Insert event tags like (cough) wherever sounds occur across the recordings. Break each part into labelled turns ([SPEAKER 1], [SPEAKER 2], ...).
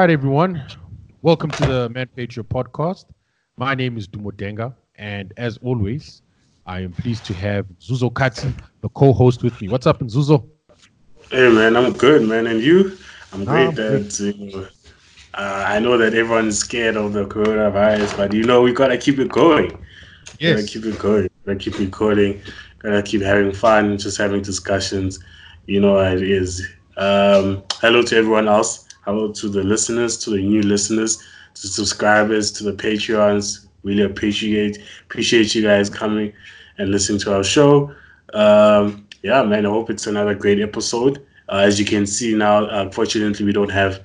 [SPEAKER 1] Right, everyone. Welcome to the ManPatria podcast. My name is Dumo Denga, and as always, I am pleased to have Nzuzo Khathi, the co-host, with me. What's up, Nzuzo?
[SPEAKER 2] Hey, man, I'm good, man. And you? I'm great oh, that uh, I know that everyone's scared of the coronavirus, but you know we gotta keep it going. Yes. Gotta keep it going. Gotta keep recording. Gotta keep having fun, just having discussions. You know how it is. Um, hello to everyone else. Hello to the listeners, to the new listeners, to subscribers, to the Patreons. Really appreciate appreciate you guys coming and listening to our show. Um, yeah, man, I hope it's another great episode. Uh, as you can see now, unfortunately, we don't have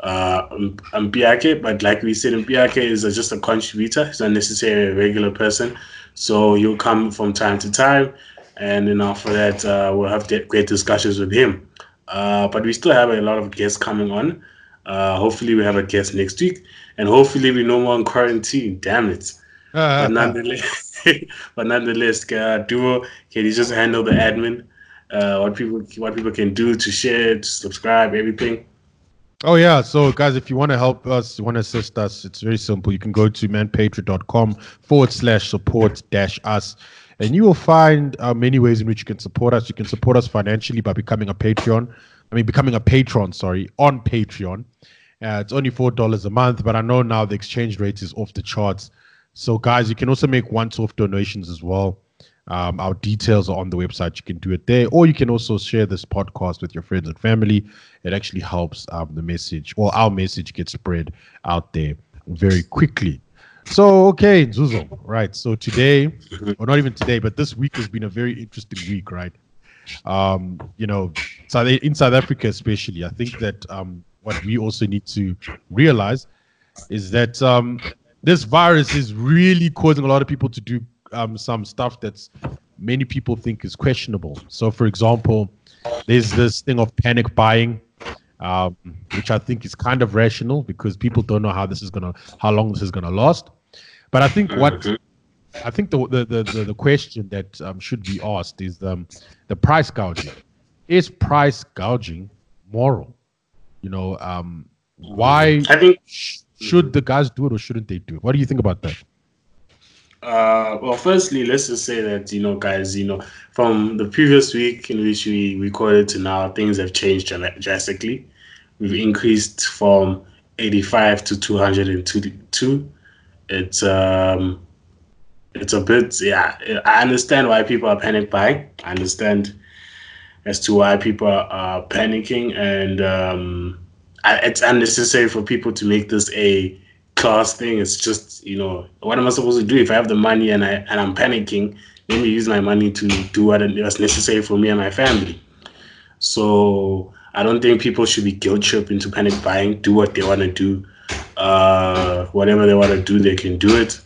[SPEAKER 2] uh, Mpiake, but like we said, Mpiake is a, just a contributor. He's not necessarily a regular person. So he'll come from time to time. And then after that, uh, we'll have great discussions with him. Uh, but we still have a lot of guests coming on. Uh, hopefully, we have a guest next week, and hopefully, we no more in quarantine. Damn it! Uh, but nonetheless, (laughs) but nonetheless, uh, Dumo, can you just handle the admin? Uh, what people what people can do to share, to subscribe, everything.
[SPEAKER 1] Oh yeah, so guys, if you want to help us, you want to assist us, it's very simple. You can go to manpatria.com forward slash support dash us and you will find uh, many ways in which you can support us. You can support us financially by becoming a Patreon. I mean, becoming a patron, sorry, on Patreon. Uh, it's only $4 a month, but I know now the exchange rate is off the charts. So, guys, you can also make one off donations as well. Um, our details are on the website. You can do it there, or you can also share this podcast with your friends and family. It actually helps um, the message or our message get spread out there very quickly. So okay, Nzuzo, right? So today, or not even today, but this week has been a very interesting week, right? Um, you know, in South Africa especially, I think that um, what we also need to realize is that um, this virus is really causing a lot of people to do um, some stuff that's many people think is questionable. So, for example, there's this thing of panic buying, um, which I think is kind of rational because people don't know how this is gonna, how long this is gonna last. But I think what mm-hmm. I think the the the, the question that um, should be asked is um, the price gouging. Is price gouging moral? You know, um, why I think should the guys do it or shouldn't they do it? What do you think about that?
[SPEAKER 2] Uh, well, firstly, let's just say that you know, guys, you know, from the previous week in which we recorded to now, things have changed drastically. We've increased from 85 to 202 it's um it's a bit yeah i understand why people are panic buying. I understand as to why people are panicking and um it's unnecessary for people to make this a class thing. It's just you know what am i supposed to do? If i have the money and i and i'm panicking let me use my money to do what is necessary for me and my family. So i don't think people should be guilt tripped into panic buying do what they want to do uh, whatever they want to do, they can do it.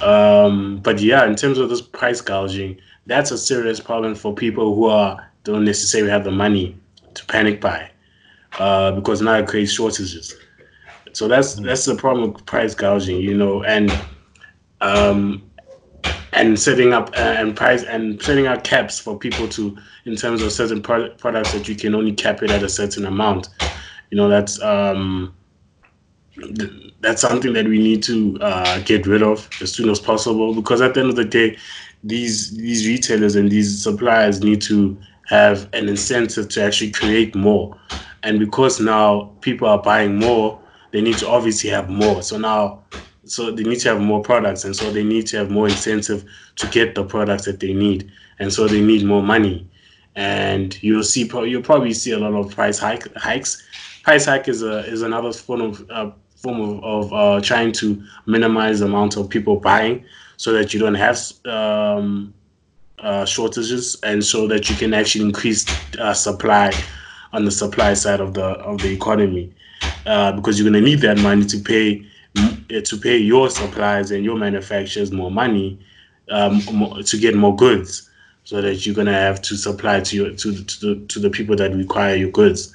[SPEAKER 2] Um, but yeah, in terms of this price gouging, that's a serious problem for people who are don't necessarily have the money to panic buy, uh, because now it creates shortages. So that's mm. that's the problem with price gouging, you know, and um, and setting up uh, and price and setting out caps for people to in terms of certain pro- products that you can only cap it at a certain amount. You know, that's um, that's something that we need to uh, get rid of as soon as possible because at the end of the day, these these retailers and these suppliers need to have an incentive to actually create more. And because now people are buying more, they need to obviously have more. So now, so they need to have more products, and so they need to have more incentive to get the products that they need, and so they need more money. And you'll see, you'll probably see a lot of price hike, hikes. Price hike is a is another form of uh, form of, of uh, trying to minimize the amount of people buying so that you don't have um, uh, shortages and so that you can actually increase uh, supply on the supply side of the of the economy. Uh, because you're going to need that money to pay to pay your suppliers and your manufacturers more money um, to get more goods so that you're going to have to supply to your to, to to the people that require your goods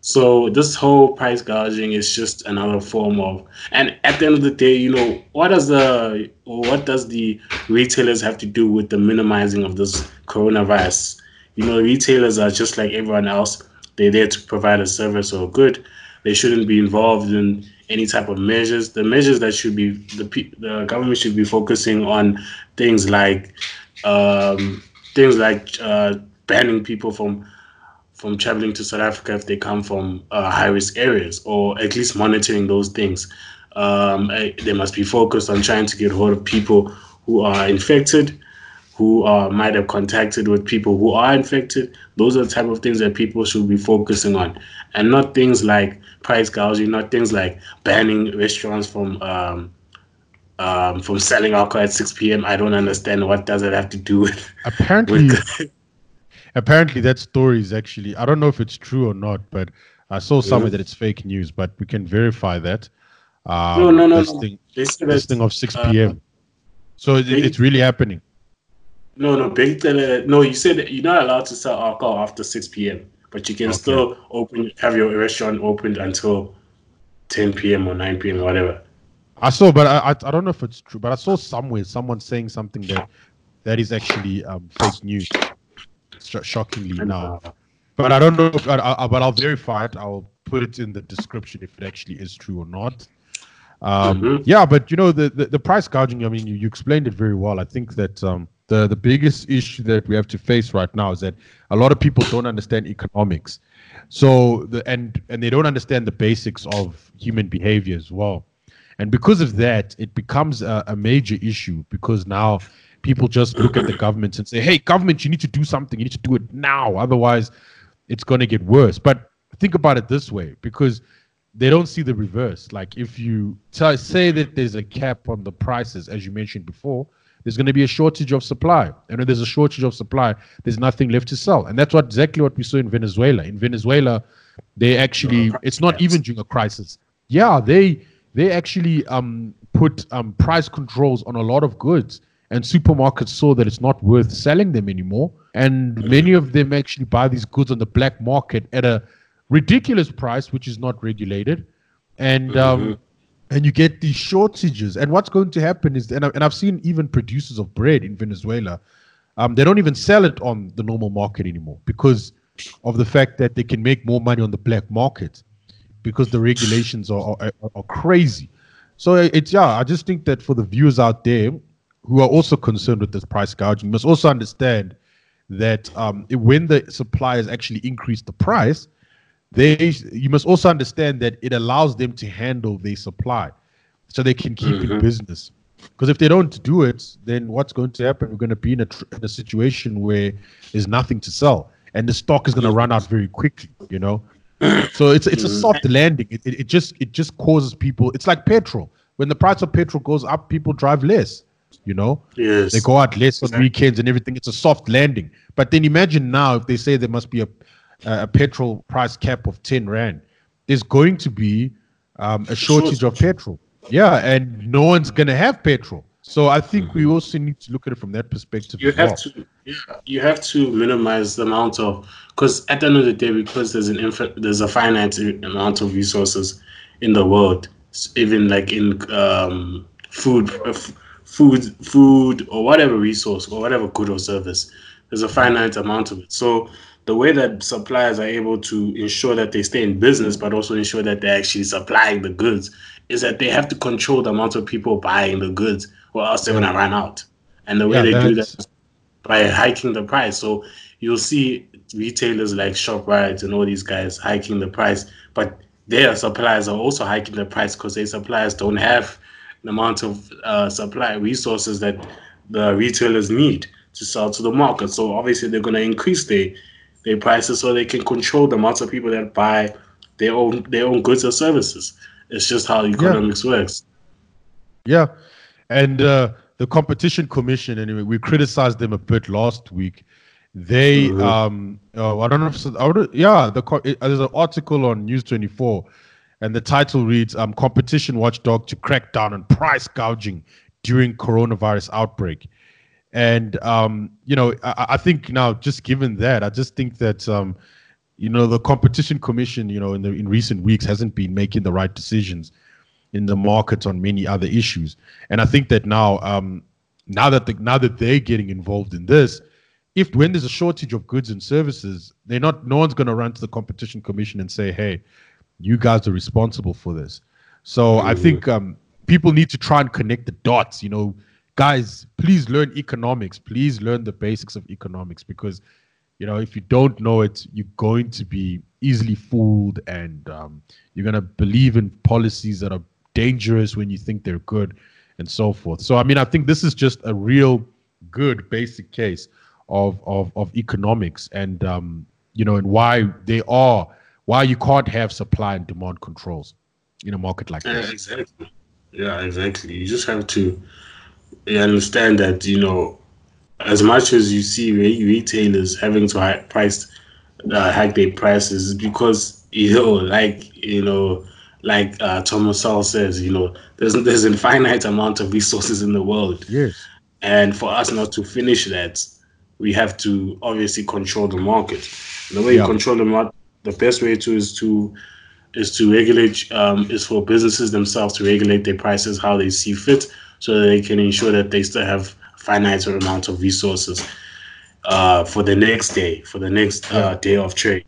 [SPEAKER 2] so this whole price gouging is just another form of, and at the end of the day, you know, what does the what does the retailers have to do with the minimizing of this coronavirus? You know, retailers are just like everyone else; they're there to provide a service or a good, they shouldn't be involved in any type of measures. The measures that should be the the government should be focusing on things like um, things like uh, banning people from from traveling to South Africa if they come from uh, high risk areas, or at least monitoring those things. Um, eh, they must be focused on trying to get hold of people who are infected, who uh, might have contacted with people who are infected. Those are the type of things that people should be focusing on, and not things like price gouging, not things like banning restaurants from um, um, from selling alcohol at 6 p.m. I don't understand what does it have to do with
[SPEAKER 1] apparently. With (laughs) apparently, that story is actually I don't know if it's true or not, but I saw somewhere that it's fake news, but we can verify that.
[SPEAKER 2] Um, no, no, no,
[SPEAKER 1] this
[SPEAKER 2] no.
[SPEAKER 1] Thing, this thing of 6 p.m. Uh, so it, it's really happening.
[SPEAKER 2] No, no, big no. You said you're not allowed to sell alcohol after 6 p.m., but you can okay. still open have your restaurant opened until 10 p.m. or 9 p.m. or whatever.
[SPEAKER 1] I saw, but I, I, I don't know if it's true, but I saw somewhere someone saying something that that is actually um, fake news. Shockingly now, but I don't know. If, I, I, but I'll verify it. I'll put it in the description if it actually is true or not. Um, mm-hmm. Yeah, but you know the, the, the price gouging. I mean, you, you explained it very well. I think that um, the the biggest issue that we have to face right now is that a lot of people don't understand economics. So the and and they don't understand the basics of human behavior as well. And because of that, it becomes a, a major issue because now people just look at the government and say, "Hey, government, you need to do something. You need to do it now. Otherwise, it's going to get worse." But think about it this way, because they don't see the reverse. Like if you t- say that there's a cap on the prices, as you mentioned before, there's going to be a shortage of supply, and when there's a shortage of supply, there's nothing left to sell, and that's what exactly what we saw in Venezuela. In Venezuela, they actually it's not even during a crisis. Yeah, they they actually um, put um, price controls on a lot of goods, and supermarkets saw that it's not worth selling them anymore, and many of them actually buy these goods on the black market at a ridiculous price, which is not regulated, and um, mm-hmm. and you get these shortages. And what's going to happen is, and, I, and I've seen even producers of bread in Venezuela, um, they don't even sell it on the normal market anymore because of the fact that they can make more money on the black market because the regulations are, are, are crazy. So it's yeah, I just think that for the viewers out there who are also concerned with this price gouging, must also understand that um, when the suppliers actually increase the price, they you must also understand that it allows them to handle their supply so they can keep mm-hmm. in business. Because if they don't do it then what's going to happen? We're going to be in a, tr- in a situation where there's nothing to sell and the stock is going to run out very quickly you know? So it's it's a mm-hmm. soft landing. It, it, it just it just causes people it's like petrol. When the price of petrol goes up people drive less you know
[SPEAKER 2] yes
[SPEAKER 1] they go out less on weekends and everything it's a soft landing but then imagine now if they say there must be a a petrol price cap of 10 rand, there's going to be um, a shortage of petrol. Yeah, and no one's going to have petrol. So I think we mm-hmm. also need to look at it from that perspective.
[SPEAKER 2] You have well. to, yeah, you have to minimize the amount of because at the end of the day, because there's an inf- there's a finite amount of resources in the world, even like in um, food, uh, food, food, or whatever resource or whatever good or service. There's a finite amount of it. So the way that suppliers are able to ensure that they stay in business, but also ensure that they're actually supplying the goods, is that they have to control the amount of people buying the goods, or else they're gonna run out. And the way yeah, they do that is by hiking the price. So you'll see retailers like Shoprite and all these guys hiking the price, but their suppliers are also hiking the price because their suppliers don't have the amount of uh, supply resources that the retailers need to sell to the market. So obviously they're going to increase their their prices so they can control the amount of people that buy their own their own goods or services. It's just how economics yeah. works.
[SPEAKER 1] Yeah, and uh, the competition commission. Anyway, we criticized them a bit last week. They, mm-hmm. um, oh, I don't know if I would, yeah, the there's an article on News 24, and the title reads, um, "Competition Watchdog to crack down on price gouging during coronavirus outbreak." And um, you know, I, I, think now, just given that, I just think that um, you know the competition commission, you know, in the in recent weeks hasn't been making the right decisions in the market on many other issues. And I think that now, um, now that the, now that they're getting involved in this, if when there's a shortage of goods and services, they're not. No one's going to run to the competition commission and say, "Hey, you guys are responsible for this. So mm. I think um, people need to try and connect the dots. You know, guys, please learn economics. Please learn the basics of economics because, you know, if you don't know it, you're going to be easily fooled and um, you're going to believe in policies that are dangerous when you think they're good and so forth. So, I mean, I think this is just a real good basic case of, of, of economics and, um, you know, and why they are, why you can't have supply and demand controls in a market like
[SPEAKER 2] this. Yeah, exactly. Yeah, exactly. You just have to understand that, you know, as much as you see retailers having to hike price, uh, hike their prices, because, you know, like, you know, like uh, Thomas Sowell says, you know, there's there's an infinite amount of resources in the world.
[SPEAKER 1] Yes.
[SPEAKER 2] And for us not to finish that, we have to obviously control the market. the way yeah. you control the market, the best way to is to is to regulate um, is for businesses themselves to regulate their prices how they see fit, so that they can ensure that they still have finite amount of resources uh, for the next day, for the next uh, day of trade.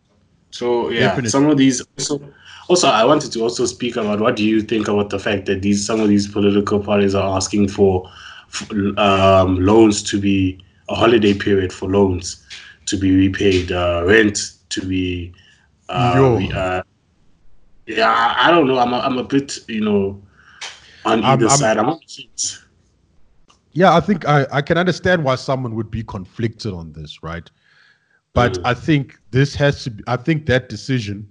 [SPEAKER 2] So yeah, Definitely. some of these also also, I wanted to also speak about what do you think about the fact that these some of these political parties are asking for um, loans to be a holiday period for loans to be repaid, uh, rent to be. Uh, uh, yeah, I don't know. I'm a, I'm a bit, you know, on either I'm, side. I'm, I'm
[SPEAKER 1] yeah, I think I, I can understand why someone would be conflicted on this, right? But mm. I think this has to be, I think that decision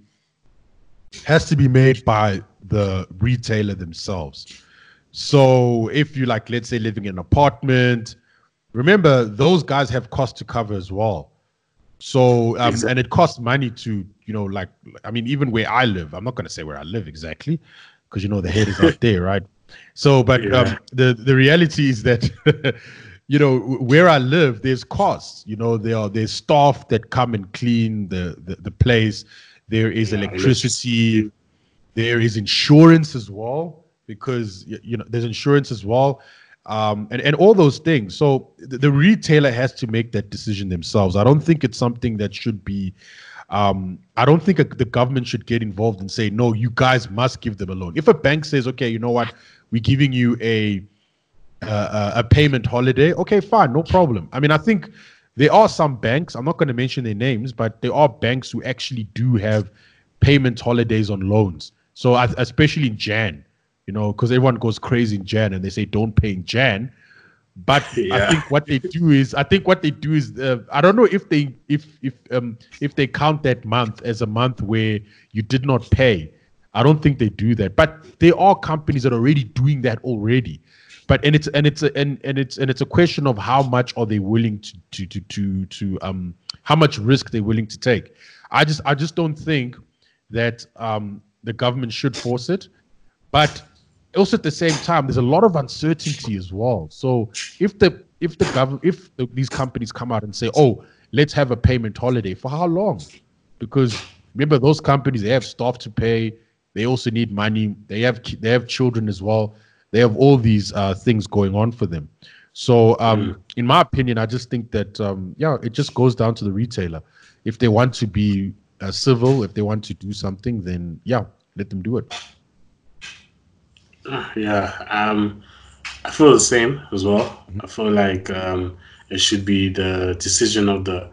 [SPEAKER 1] has to be made by the retailer themselves. So if you like, let's say living in an apartment, remember those guys have cost to cover as well. So um, exactly. and it costs money to you know like I mean even where I live, I'm not going to say where I live exactly because you know the head is out there, right? So but yeah. um, the the reality is that. (laughs) you know where I live, there's costs. You know there are there's staff that come and clean the the, the place there is yeah, electricity, there is insurance as well because you know there's insurance as well. Um, and, and all those things. So the, the, retailer has to make that decision themselves. I don't think it's something that should be. Um, I don't think a, the government should get involved and say, no, you guys must give them a loan. If a bank says, okay, you know what, we're giving you a uh, a payment holiday, okay, fine, no problem. I mean, I think there are some banks, I'm not going to mention their names, but there are banks who actually do have payment holidays on loans. So, especially in Jan, you know, because everyone goes crazy in Jan and they say don't pay in Jan. But (laughs) yeah. I think what they do is, I think what they do is, uh, I don't know if they if if um if they count that month as a month where you did not pay. I don't think they do that. But there are companies that are already doing that already but and it's and it's a, and and it's and it's a question of how much are they willing to to to to, to um how much risk they're willing to take. I just I just don't think that um the government should force it, but also at the same time there's a lot of uncertainty as well. So if the if the government if the, these companies come out and say oh let's have a payment holiday for how long? Because remember those companies they have staff to pay, they also need money, they have they have children as well they have all these uh, things going on for them. So, um, mm. in my opinion, I just think that um, yeah, it just goes down to the retailer. If they want to be uh, civil, if they want to do something, then yeah, let them do it.
[SPEAKER 2] Yeah, um, I feel the same as well. Mm-hmm. I feel like um, it should be the decision of the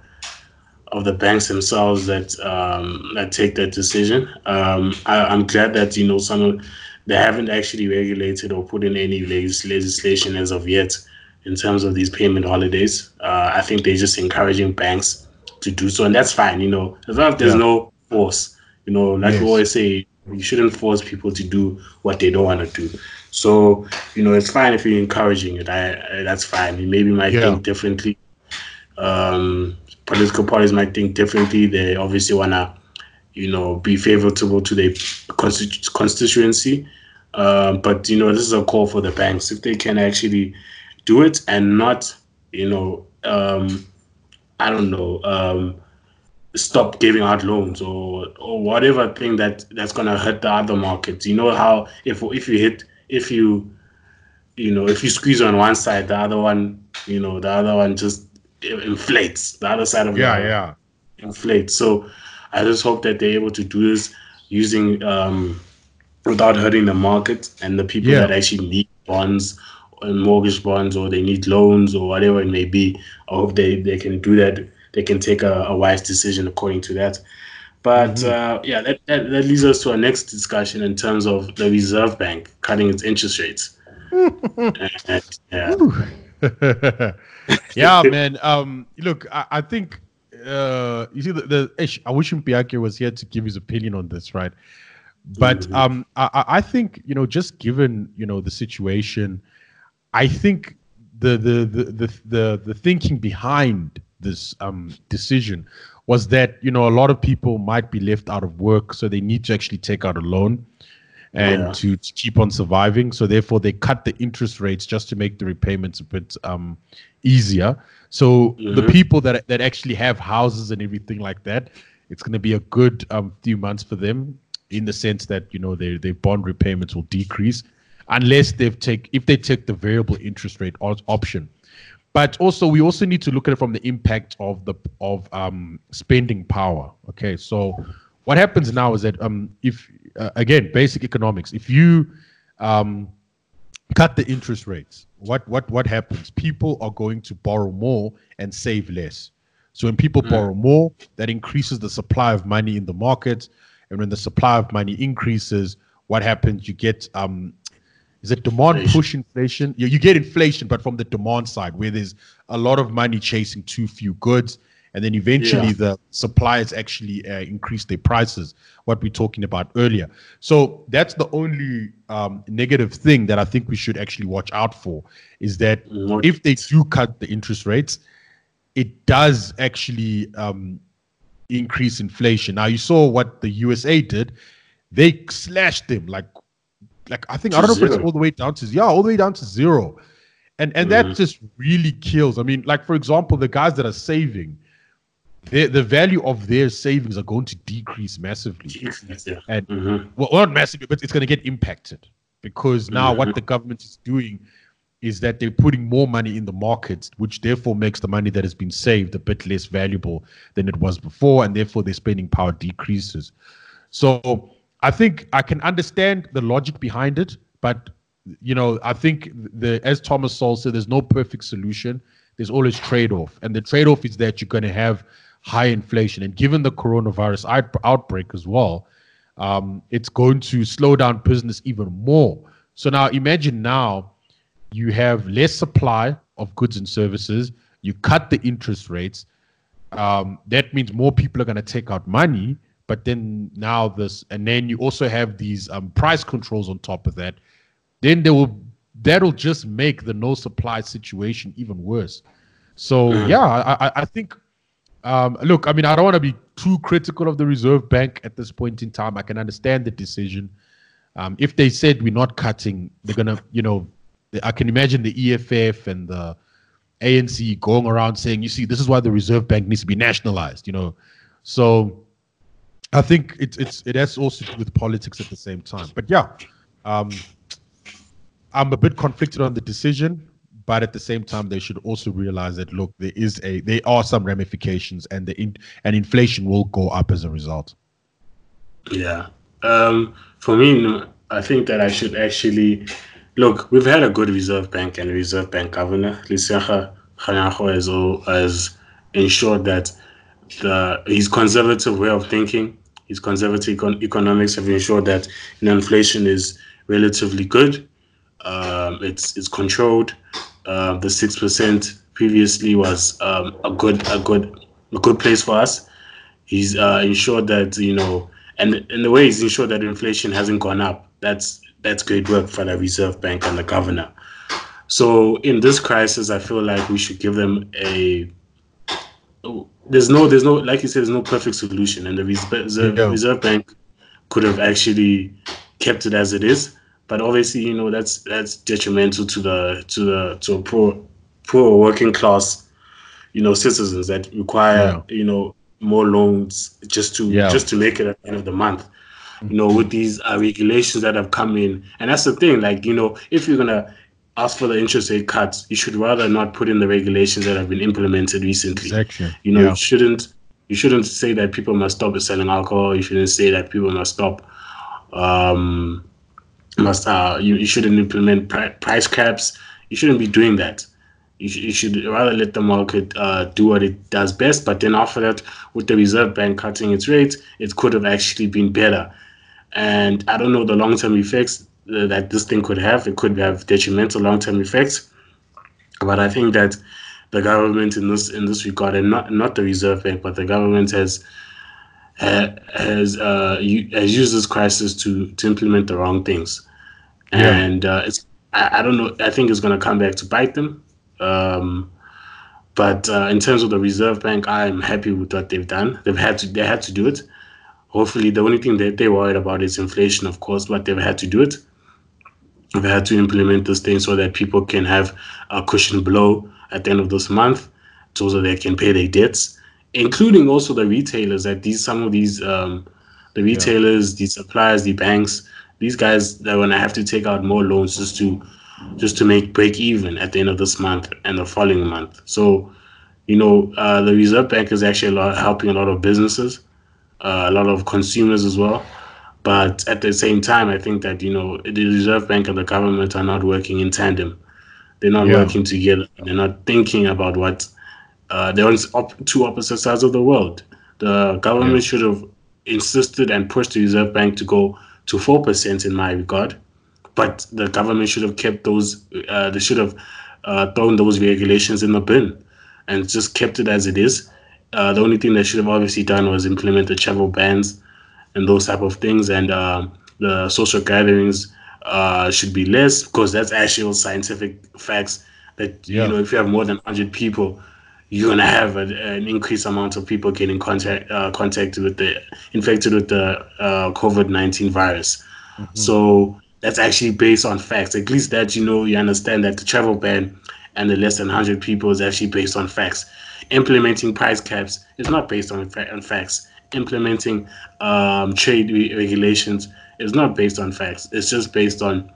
[SPEAKER 2] of the banks themselves that um, that take that decision. Um, I, am glad that you know some of they haven't actually regulated or put in any legislation as of yet in terms of these payment holidays. Uh, I think they're just encouraging banks to do so, and that's fine. You know, as long as there's yeah. no force. You know, like yes. we always say, you shouldn't force people to do what they don't want to do. So, you know, it's fine if you're encouraging it. I, I that's fine. You maybe might yeah. think differently. Um, political parties might think differently. They obviously wanna, you know, be favorable to their constituency. Um, but you know, this is a call for the banks if they can actually do it and not, you know, um, I don't know, um, stop giving out loans or or whatever thing that that's gonna hurt the other markets. You know how if if you hit if you you know if you squeeze on one side, the other one you know the other one just inflates. The other side of
[SPEAKER 1] yeah yeah
[SPEAKER 2] inflates. So I just hope that they're able to do this using um, without hurting the market and the people
[SPEAKER 1] Yeah.
[SPEAKER 2] that actually need bonds and mortgage bonds or they need loans or whatever it may be. I hope they, they can do that. They can take a, a wise decision according to that. But uh, yeah, that, that, that leads us to our next discussion in terms of the Reserve Bank cutting its interest rates. (laughs) And, yeah. (laughs)
[SPEAKER 1] yeah, man. Um, look, I, I think uh, you see the, the ish, I wish Mpiake was here to give his opinion on this, right? But
[SPEAKER 2] Mhm.
[SPEAKER 1] um, I, I- I think you know, just given you know the situation, I think the the the the the, the thinking behind this um decision was that you know a lot of people might be left out of work, so they need to actually take out a loan and
[SPEAKER 2] Yeah.
[SPEAKER 1] to, to keep on surviving. So therefore, they cut the interest rates just to make the repayments a bit um, easier. So the
[SPEAKER 2] Mhm.
[SPEAKER 1] people that that actually have houses and everything like that, it's going to be a good um, few months for them in the sense that you know their their bond repayments will decrease unless they've take if they take the variable interest rate option. But also, we also need to look at it from the impact of the of um, spending power. Okay, so what happens now is that um, if uh, again basic economics, if you um, cut the interest rates, what what what happens? People are going to borrow more and save less. So when people
[SPEAKER 2] Mm.
[SPEAKER 1] borrow more, that increases the supply of money in the market, and when the supply of money increases, what happens? You get um, is it demand
[SPEAKER 2] Inflation.
[SPEAKER 1] push inflation? Yeah, you get inflation, but from the demand side, where there's a lot of money chasing too few goods, and then eventually
[SPEAKER 2] Yeah.
[SPEAKER 1] the suppliers actually uh, increase their prices. What we're talking about earlier. So that's the only um, negative thing that I think we should actually watch out for is that
[SPEAKER 2] More-
[SPEAKER 1] if they do cut the interest rates, it does actually um, increase inflation. Now you saw what the USA did; they slashed them like, like I think I don't know if it's all the way down to yeah, all the way down to zero, and and that
[SPEAKER 2] Mhm.
[SPEAKER 1] just really kills. I mean, like for example, the guys that are saving, the the value of their savings are going to decrease massively
[SPEAKER 2] Yeah.
[SPEAKER 1] and
[SPEAKER 2] Mhm.
[SPEAKER 1] well, not massively, but it's going to get impacted because now what
[SPEAKER 2] Mhm.
[SPEAKER 1] the government is doing is that they're putting more money in the markets, which therefore makes the money that has been saved a bit less valuable than it was before, and therefore their spending power decreases. So I think I can understand the logic behind it, but you know, I think the as Thomas Sowell said, there's no perfect solution. There's always trade-off, and the trade-off is that you're going to have high inflation, and given the coronavirus out- outbreak as well, um, it's going to slow down business even more. So now imagine now you have less supply of goods and services, you cut the interest rates. Um, that means more people are going to take out money, but then now this, and then you also have these um, price controls on top of that. Then they will that'll just make the no supply situation even worse. So
[SPEAKER 2] Mm.
[SPEAKER 1] yeah, I, I, I think um, look, I mean, I don't want to be too critical of the Reserve Bank at this point in time. I can understand the decision. Um, if they said we're not cutting, they're gonna, you know, I can imagine the EFF and the ANC going around saying, "You see, this is why the Reserve Bank needs to be nationalized." You know, so I think it's it's it has also to do with politics at the same time. But yeah, um, I'm a bit conflicted on the decision, but at the same time, they should also realize that look, there is a there are some ramifications, and the in, and inflation will go up as a result.
[SPEAKER 2] Yeah. Um, for me, I think that I should actually look. We've had a good Reserve Bank and Reserve Bank governor. Lesetja Kganyago has, has ensured that the his conservative way of thinking, his conservative econ- economics have ensured that you know, inflation is relatively good. Um, it's it's controlled. Uh, the six percent previously was um, a good a good a good place for us. He's uh, ensured that you know, and in the way he's ensured that inflation hasn't gone up. That's that's great work for the Reserve Bank and the governor. So in this crisis, I feel like we should give them a. There's no, there's no, like you said, there's no perfect solution, and the Reserve,
[SPEAKER 1] Yeah.
[SPEAKER 2] Reserve Bank could have actually kept it as it is. But obviously, you know, that's that's detrimental to the to the to a poor poor working class, you know, citizens that require you know more loans just to
[SPEAKER 1] Yeah.
[SPEAKER 2] just to make it at the end of the month. You know, with these uh, regulations that have come in, and that's the thing. Like, you know, if you're gonna ask for the interest rate cuts, you should rather not put in the regulations that have been implemented recently.
[SPEAKER 1] Exactly.
[SPEAKER 2] You know,
[SPEAKER 1] Yeah.
[SPEAKER 2] you shouldn't You shouldn't say that people must stop selling alcohol. You shouldn't say that people must stop. Um, must uh, you, you shouldn't implement pri- price caps. You shouldn't be doing that. You, sh- you should rather let the market uh, do what it does best. But then after that, with the Reserve Bank cutting its rates, it could have actually been better. And I don't know the long term effects that this thing could have. It could have detrimental long term effects. But I think that the government in this in this regard, and not not the Reserve Bank, but the government has has uh, has used this crisis to to implement the wrong things, yeah. and uh, it's I, I, don't know. I think it's going to come back to bite them. Um, but uh, in terms of the Reserve Bank, I'm happy with what they've done. They've had to they had to do it. Hopefully, the only thing that they're worried about is inflation, of course, but they've had to do it. They've had to implement this thing so that people can have a cushion blow at the end of this month, so that they can pay their debts including also the retailers that these some of these um, the retailers, yeah. the suppliers, the banks, these guys they're gonna have to take out more loans just to just to make break even at the end of this month and the following month. So, you know, uh, the Reserve Bank is actually a lot, helping a lot of businesses, uh, a lot of consumers as well. But at the same time, I think that you know the Reserve Bank and the government are not working in tandem. They're not yeah. working together. They're not thinking about what uh, they're on op- two opposite sides of the world. The government yeah. should have insisted and pushed the Reserve Bank to go to 4% in my regard. But the government should have kept those, uh, they should have uh, thrown those regulations in the bin and just kept it as it is. Uh, the only thing they should have obviously done was implement the travel bans and those type of things. And uh, the social gatherings uh, should be less because that's actual scientific facts that, yeah. you know, if you have more than 100 people, you're gonna have a, an increased amount of people getting contact uh, contacted with the infected with the uh, COVID nineteen virus. Mm-hmm. So that's actually based on facts. At least that you know you understand that the travel ban and the less than hundred people is actually based on facts. Implementing price caps is not based on, fa- on facts. Implementing um, trade re- regulations is not based on facts. It's just based on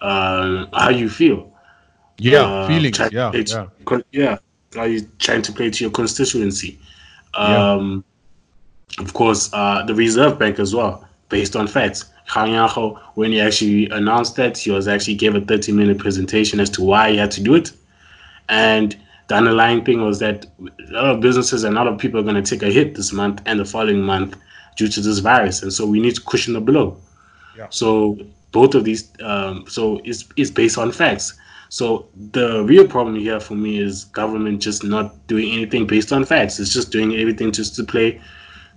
[SPEAKER 2] uh, how you feel.
[SPEAKER 1] Yeah, uh, feelings. Yeah, yeah.
[SPEAKER 2] yeah are you trying to play to your constituency? Um, yeah. Of course, uh, the Reserve Bank as well, based on facts. Kganyago, when he actually announced that, he was actually gave a 30 minute presentation as to why he had to do it. And the underlying thing was that a lot of businesses and a lot of people are going to take a hit this month and the following month due to this virus. And so we need to cushion the blow. Yeah. So both of these, um, so it's, it's based on facts. So the real problem here for me is government just not doing anything based on facts. It's just doing everything just to play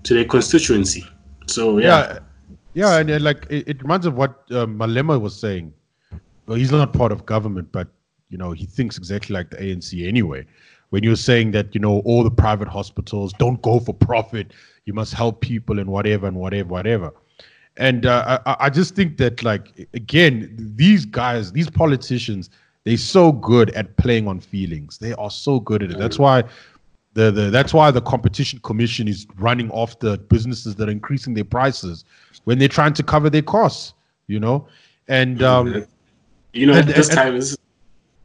[SPEAKER 2] to their constituency. So yeah,
[SPEAKER 1] yeah, yeah and, and like it, it, reminds of what uh, Malema was saying. Well, he's not part of government, but you know he thinks exactly like the ANC anyway. When you're saying that you know all the private hospitals don't go for profit, you must help people and whatever and whatever, whatever. And uh, I, I just think that like again, these guys, these politicians they're so good at playing on feelings. They are so good at it. That's why the, the that's why the competition commission is running off the businesses that are increasing their prices when they're trying to cover their costs. You know, and um,
[SPEAKER 2] you know, and, this and, time is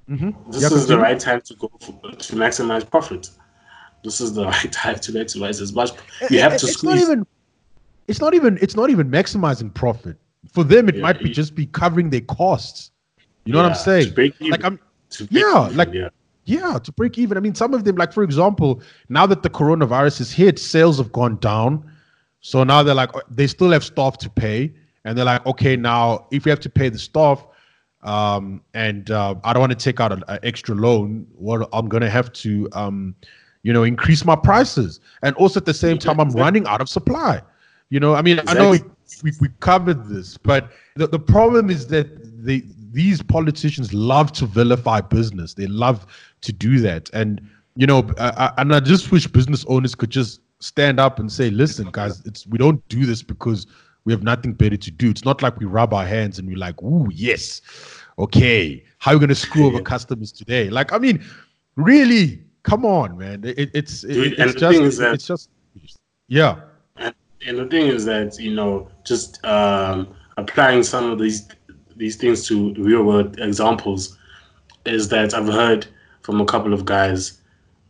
[SPEAKER 2] mm-hmm. this yeah, is the right time to go for, to maximize profit. This is the (laughs) right time to maximize as much. You have to
[SPEAKER 1] it's squeeze. Not even, it's not even. It's not even maximizing profit for them. It yeah, might be just be covering their costs. You know yeah, what I'm saying? Like I'm yeah, even, like yeah. yeah, to break even. I mean, some of them, like for example, now that the coronavirus is hit, sales have gone down. So now they're like they still have staff to pay, and they're like, okay, now if we have to pay the staff, um, and uh, I don't want to take out an extra loan, well, I'm gonna have to, um, you know, increase my prices, and also at the same time, I'm running out of supply. You know, I mean, exactly. I know we, we covered this, but the, the problem is that they these politicians love to vilify business. They love to do that. And, you know, I, and I just wish business owners could just stand up and say, listen, guys, it's we don't do this because we have nothing better to do. It's not like we rub our hands and we're like, ooh, yes, okay. How are we going to screw over customers today? Like, I mean, really, come on, man. It, it's it, it's just that, it's just yeah.
[SPEAKER 2] And, and the thing is that you know, just um, applying some of these these things to real world examples is that I've heard from a couple of guys,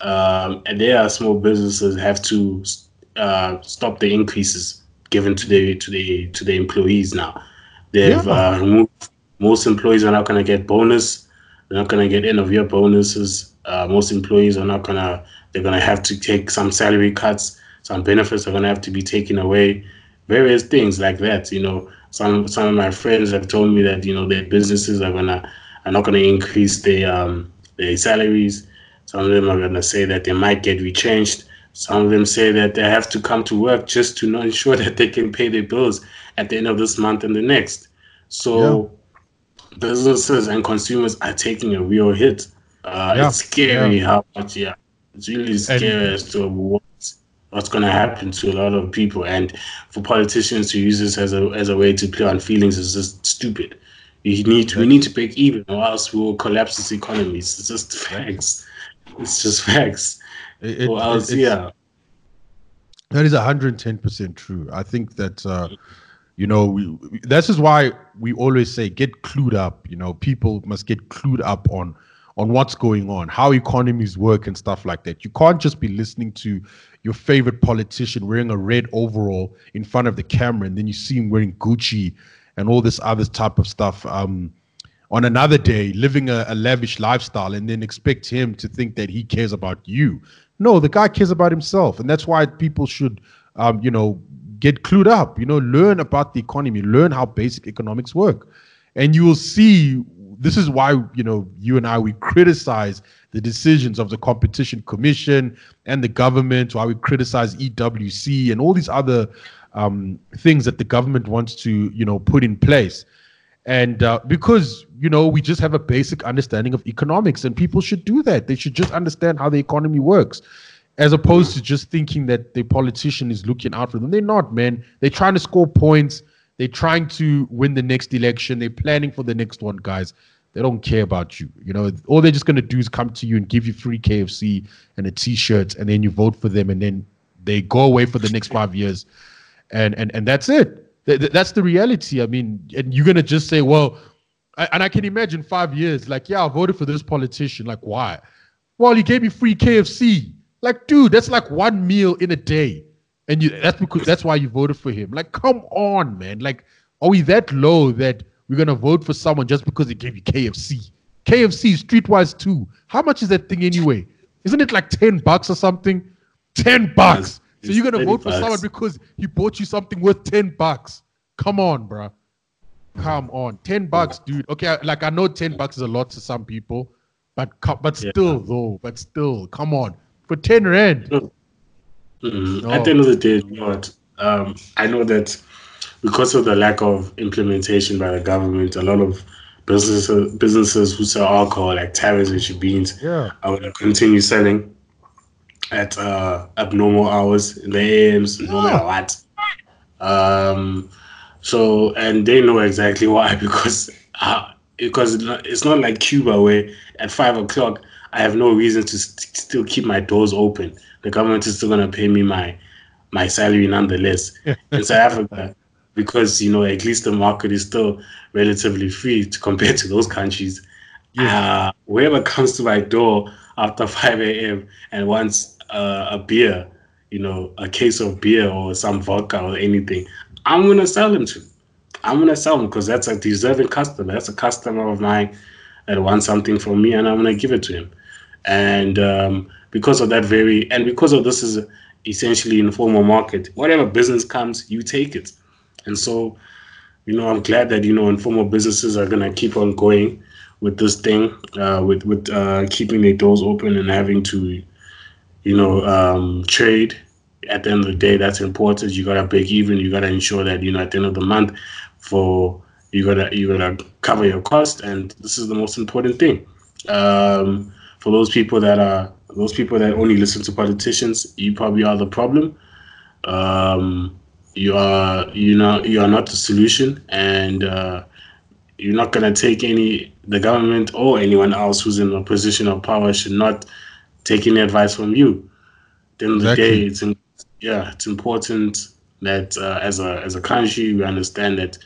[SPEAKER 2] um, and they are small businesses have to uh, stopped the increases given to the to the to the employees now. They've yeah. uh, removed most employees are not going to get bonus. They're not going to get end of year bonuses. Uh, most employees are not going to. They're going to have to take some salary cuts. Some benefits are going to have to be taken away. Various things like that. You know, some some of my friends have told me that you know their businesses are gonna are not going to increase their um their salaries. Some of them are going to say that they might get retrenched. Some of them say that they have to come to work just to ensure (laughs) that they can pay their bills at the end of this month and the next. So yeah. businesses and consumers are taking a real hit. Uh, yeah. It's scary yeah. how much, yeah. It's really scary and, as to what's, what's going to happen to a lot of people. And for politicians to use this as a, as a way to play on feelings is just stupid. We need to, we need to break even, or else we will collapse this economy. It's just (laughs) facts. It's just facts. It, or else, yeah.
[SPEAKER 1] That is 110% true. I think that, uh, you know, we, this is why we always say get clued up. You know, people must get clued up on on what's going on, how economies work, and stuff like that. You can't just be listening to your favorite politician wearing a red overall in front of the camera, and then you see him wearing Gucci and all this other type of stuff. Um, on another day, living a, a lavish lifestyle, and then expect him to think that he cares about you. No, the guy cares about himself, and that's why people should, um, you know, get clued up. You know, learn about the economy, learn how basic economics work, and you will see. This is why you know you and I we criticize the decisions of the competition commission and the government. Why we criticize EWC and all these other um, things that the government wants to you know put in place and uh, because you know we just have a basic understanding of economics and people should do that. They should just understand how the economy works as opposed to just thinking that the politician is looking out for them. They're not man. They're trying to score points. They're trying to win the next election. They're planning for the next one guys. They don't care about you you know. All they're just going to do is come to you and give you free kfc and a t-shirt and then you vote for them and then they go away for the next five years. And and and that's it that's the reality. I mean, and you're gonna just say, well, I, and I can imagine five years, like, yeah, I voted for this politician. Like, why? Well, he gave me free KFC. Like, dude, that's like one meal in a day, and you that's because that's why you voted for him. Like, come on, man. Like, are we that low that we're gonna vote for someone just because they gave you KFC? KFC Streetwise too. How much is that thing anyway? Isn't it like ten bucks or something? Ten bucks. So you're gonna vote for bucks. someone because he bought you something worth ten bucks? Come on, bro. Come on, ten bucks, dude. Okay, like I know ten bucks is a lot to some people, but but still yeah. though, but still, come on, for ten rand.
[SPEAKER 2] Mm-hmm. No. At the end of the day, you know what? Um, I know that because of the lack of implementation by the government, a lot of businesses businesses who sell alcohol like taverns and shebeens
[SPEAKER 1] yeah.
[SPEAKER 2] are going to continue selling at uh, abnormal hours in the AMs, no matter what. Um, so and they know exactly (laughs) why because uh, because it's not like Cuba where at five o'clock I have no reason to st- still keep my doors open. The government is still gonna pay me my my salary nonetheless. (laughs) in South Africa, because you know at least the market is still relatively free to compare to those countries. Yeah. Uh, whoever comes to my door after 5 a.m. and wants uh, a beer, you know, a case of beer or some vodka or anything, I'm gonna sell them to. I'm gonna sell them because that's a deserving customer. That's a customer of mine that wants something from me, and I'm gonna give it to him. And um, because of that very, and because of this is essentially informal market, whatever business comes, you take it. And so, you know, I'm glad that you know informal businesses are gonna keep on going with this thing, uh, with with uh, keeping their doors open and having to you know, um, trade. At the end of the day, that's important. You gotta break even. You gotta ensure that you know at the end of the month, for you gotta you gotta cover your cost, and this is the most important thing. Um, for those people that are those people that only listen to politicians, you probably are the problem. Um, you are you know you are not the solution, and uh, you're not gonna take any the government or anyone else who's in a position of power should not taking advice from you. At the end of the day, it's in, yeah, it's important that uh, as a as a country we understand that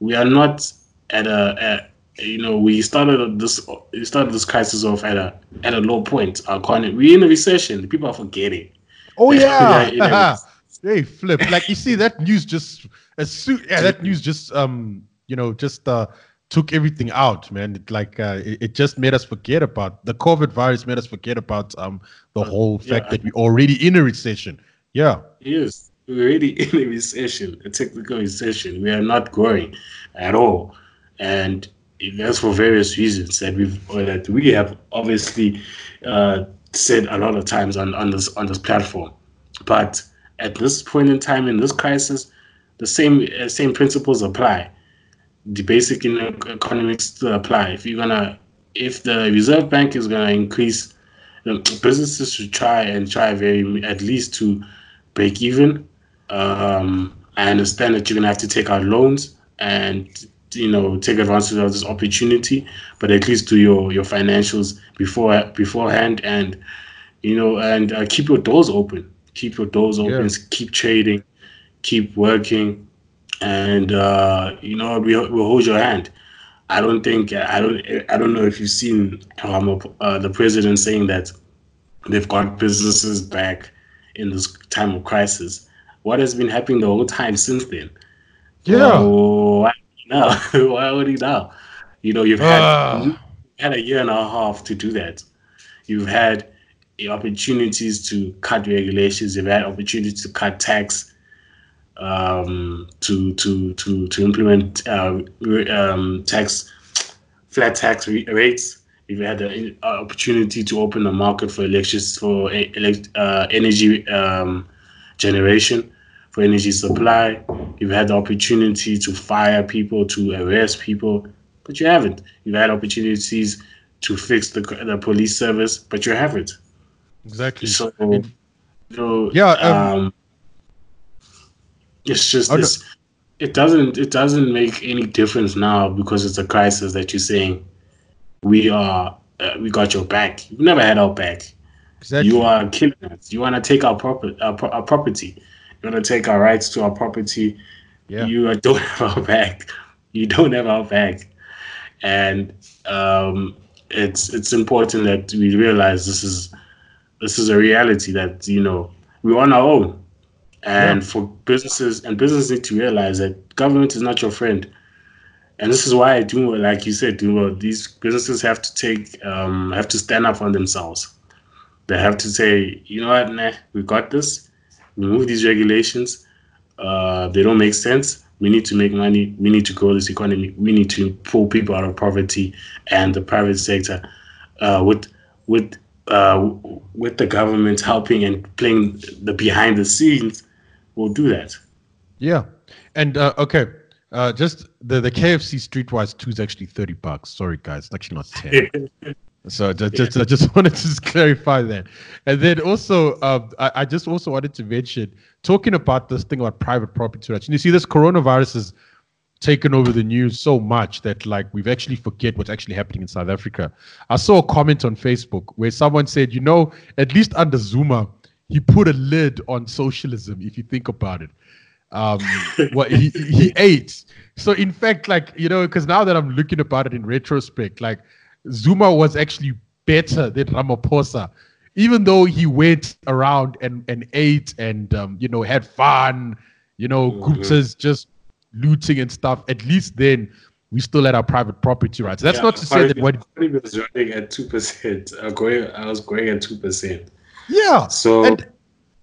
[SPEAKER 2] we are not at a at, you know we started this we started this crisis off at a at a low point. Our economy we're in a recession. People are forgetting.
[SPEAKER 1] Oh (laughs) yeah. (laughs) Hey, flip. Like you see that news just as soon yeah, that news just um you know just uh took everything out, man. It like uh, it, it, just made us forget about the COVID virus. Made us forget about um the uh, whole fact yeah, that we're already in a recession. Yeah.
[SPEAKER 2] Yes, we're already (laughs) in a recession, a technical recession. We are not growing at all, and that's for various reasons that we've that we have obviously uh, said a lot of times on on this on this platform. But at this point in time in this crisis, the same uh, same principles apply the basic economics to apply. If you're gonna, if the Reserve Bank is gonna increase, businesses should try and try very at least to break even. Um, I understand that you're gonna have to take out loans and you know take advantage of this opportunity, but at least do your your financials before beforehand and you know and uh, keep your doors open. Keep your doors open. Yeah. Keep trading. Keep working and uh, you know we will hold your hand. I don't think I don't I don't know if you've seen um, uh, the president saying that they've got businesses back in this time of crisis. What has been happening the whole time since then?
[SPEAKER 1] Yeah. why
[SPEAKER 2] now? (laughs) why would he now? You know, you've had uh. you had a year and a half to do that. You've had opportunities to cut regulations. You've had opportunities to cut tax um, to to to to implement uh, um, tax flat tax rates. If you had the uh, opportunity to open the market for elections for elect, uh, energy um, generation, for energy supply, you've had the opportunity to fire people, to arrest people, but you haven't. You've had opportunities to fix the the police service, but you haven't.
[SPEAKER 1] Exactly.
[SPEAKER 2] So, so
[SPEAKER 1] yeah. Um,
[SPEAKER 2] um it's just this. It doesn't. It doesn't make any difference now because it's a crisis that you're saying we are. Uh, we got your back. You've never had our back. Exactly. You are killing us. You want to take our property. Our, our, property. You want to take our rights to our property. Yeah. You (laughs) don't have our back. You don't have our back, and um, it's it's important that we realize this is this is a reality that you know we're on our own. And yeah. for businesses, and businesses need to realize that government is not your friend. And this is why I do, like you said, these businesses have to take, um, have to stand up for themselves. They have to say, you know what, nah, we got this. Remove these regulations. Uh, they don't make sense. We need to make money. We need to grow this economy. We need to pull people out of poverty and the private sector uh, with with uh, with the government helping and playing the behind the scenes will do that.
[SPEAKER 1] Yeah, and uh, okay, uh, just the the KFC Streetwise two is actually thirty bucks. Sorry, guys, it's actually not ten. (laughs) so just, just I just (laughs) wanted to just clarify that, and then also um, I, I just also wanted to mention talking about this thing about private property rights. And you see, this coronavirus has taken over the news so much that like we've actually forget what's actually happening in South Africa. I saw a comment on Facebook where someone said, you know, at least under Zuma, he put a lid on socialism. If you think about it, um, (laughs) what he he ate. So in fact, like you know, because now that I'm looking about it in retrospect, like Zuma was actually better than Ramaphosa, even though he went around and and ate and um, you know had fun, you know, mm-hmm. groups just looting and stuff. At least then we still had our private property rights. That's yeah, not to say that what
[SPEAKER 2] was running at two percent. Uh, going, I was going at two percent.
[SPEAKER 1] Yeah.
[SPEAKER 2] So
[SPEAKER 1] and,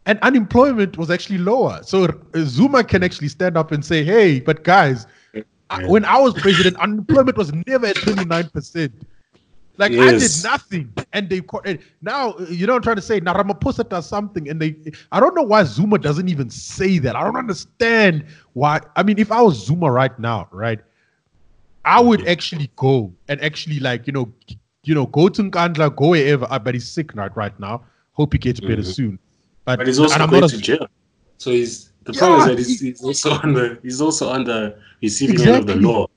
[SPEAKER 1] and unemployment was actually lower. So Zuma can actually stand up and say, "Hey, but guys, yeah. when I was president, unemployment was never at twenty nine percent." Like yes. I did nothing, and they and now you know I'm trying to say. Now Ramaphosa does something, and they. I don't know why Zuma doesn't even say that. I don't understand why. I mean, if I was Zuma right now, right, I would mm-hmm. actually go and actually like you know, you know, go to Nkandla, go wherever. But he's sick right right now. Hope he gets better mm-hmm. soon.
[SPEAKER 2] But, but he's also going to jail. So he's the yeah, problem is that he's, he's, also (laughs) on the he's also on the receiving exactly. end of the law,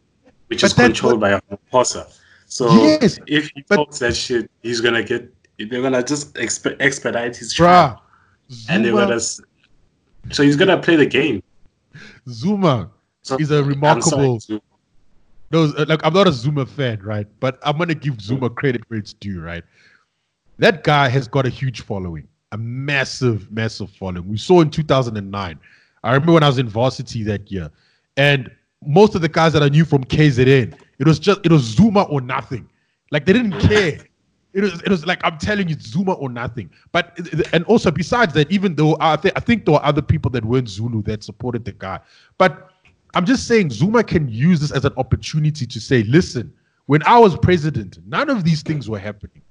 [SPEAKER 2] which but is controlled by a Ramaphosa. So yes, if he but, talks that shit, he's gonna get. They're gonna just exp- expedite his trial, Zuma, and they're gonna. So he's gonna play the game.
[SPEAKER 1] Zuma so, is a remarkable. Sorry, no, like I'm not a Zuma fan, right? But I'm gonna give Zuma credit where it's due, right? That guy has got a huge following. a massive, massive following. We saw in 2009. I remember when I was in varsity that year, and most of the guys that I knew from KZN, it was just it was Zuma or nothing. Like they didn't care. It was it was like I'm telling you, Zuma or nothing. But and also besides that, even though I, th- I think there were other people that weren't Zulu that supported the guy, but I'm just saying Zuma can use this as an opportunity to say, listen, when I was president, none of these things were happening.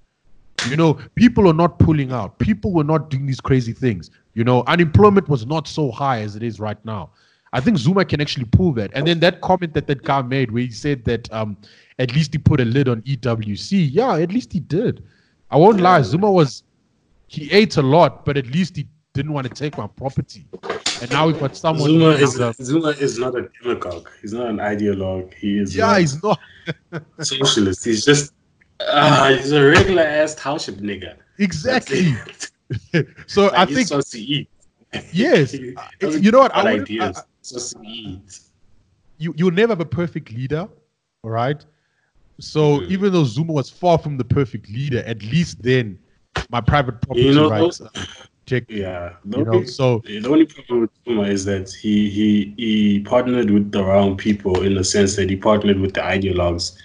[SPEAKER 1] You know, people are not pulling out. People were not doing these crazy things. You know, unemployment was not so high as it is right now. I think Zuma can actually pull that. And then that comment that that guy made, where he said that um, at least he put a lid on EWC. Yeah, at least he did. I won't lie. Zuma was he ate a lot, but at least he didn't want to take my property. And now we've got someone.
[SPEAKER 2] Zuma is a, Zuma is not a demagogue. He's not an ideologue. He is.
[SPEAKER 1] Yeah, he's not (laughs)
[SPEAKER 2] socialist. He's just uh, he's a regular ass township nigga.
[SPEAKER 1] Exactly. (laughs) so
[SPEAKER 2] like
[SPEAKER 1] I think
[SPEAKER 2] so to eat.
[SPEAKER 1] yes, (laughs) you know what? I would,
[SPEAKER 2] ideas. I, so.
[SPEAKER 1] You you'll never have a perfect leader, all right. So mm-hmm. even though Zuma was far from the perfect leader, at least then my private property
[SPEAKER 2] you know,
[SPEAKER 1] rights.
[SPEAKER 2] Check. Yeah,
[SPEAKER 1] the you only, know, so
[SPEAKER 2] the only problem with Zuma is that he he he partnered with the wrong people in the sense that he partnered with the ideologues,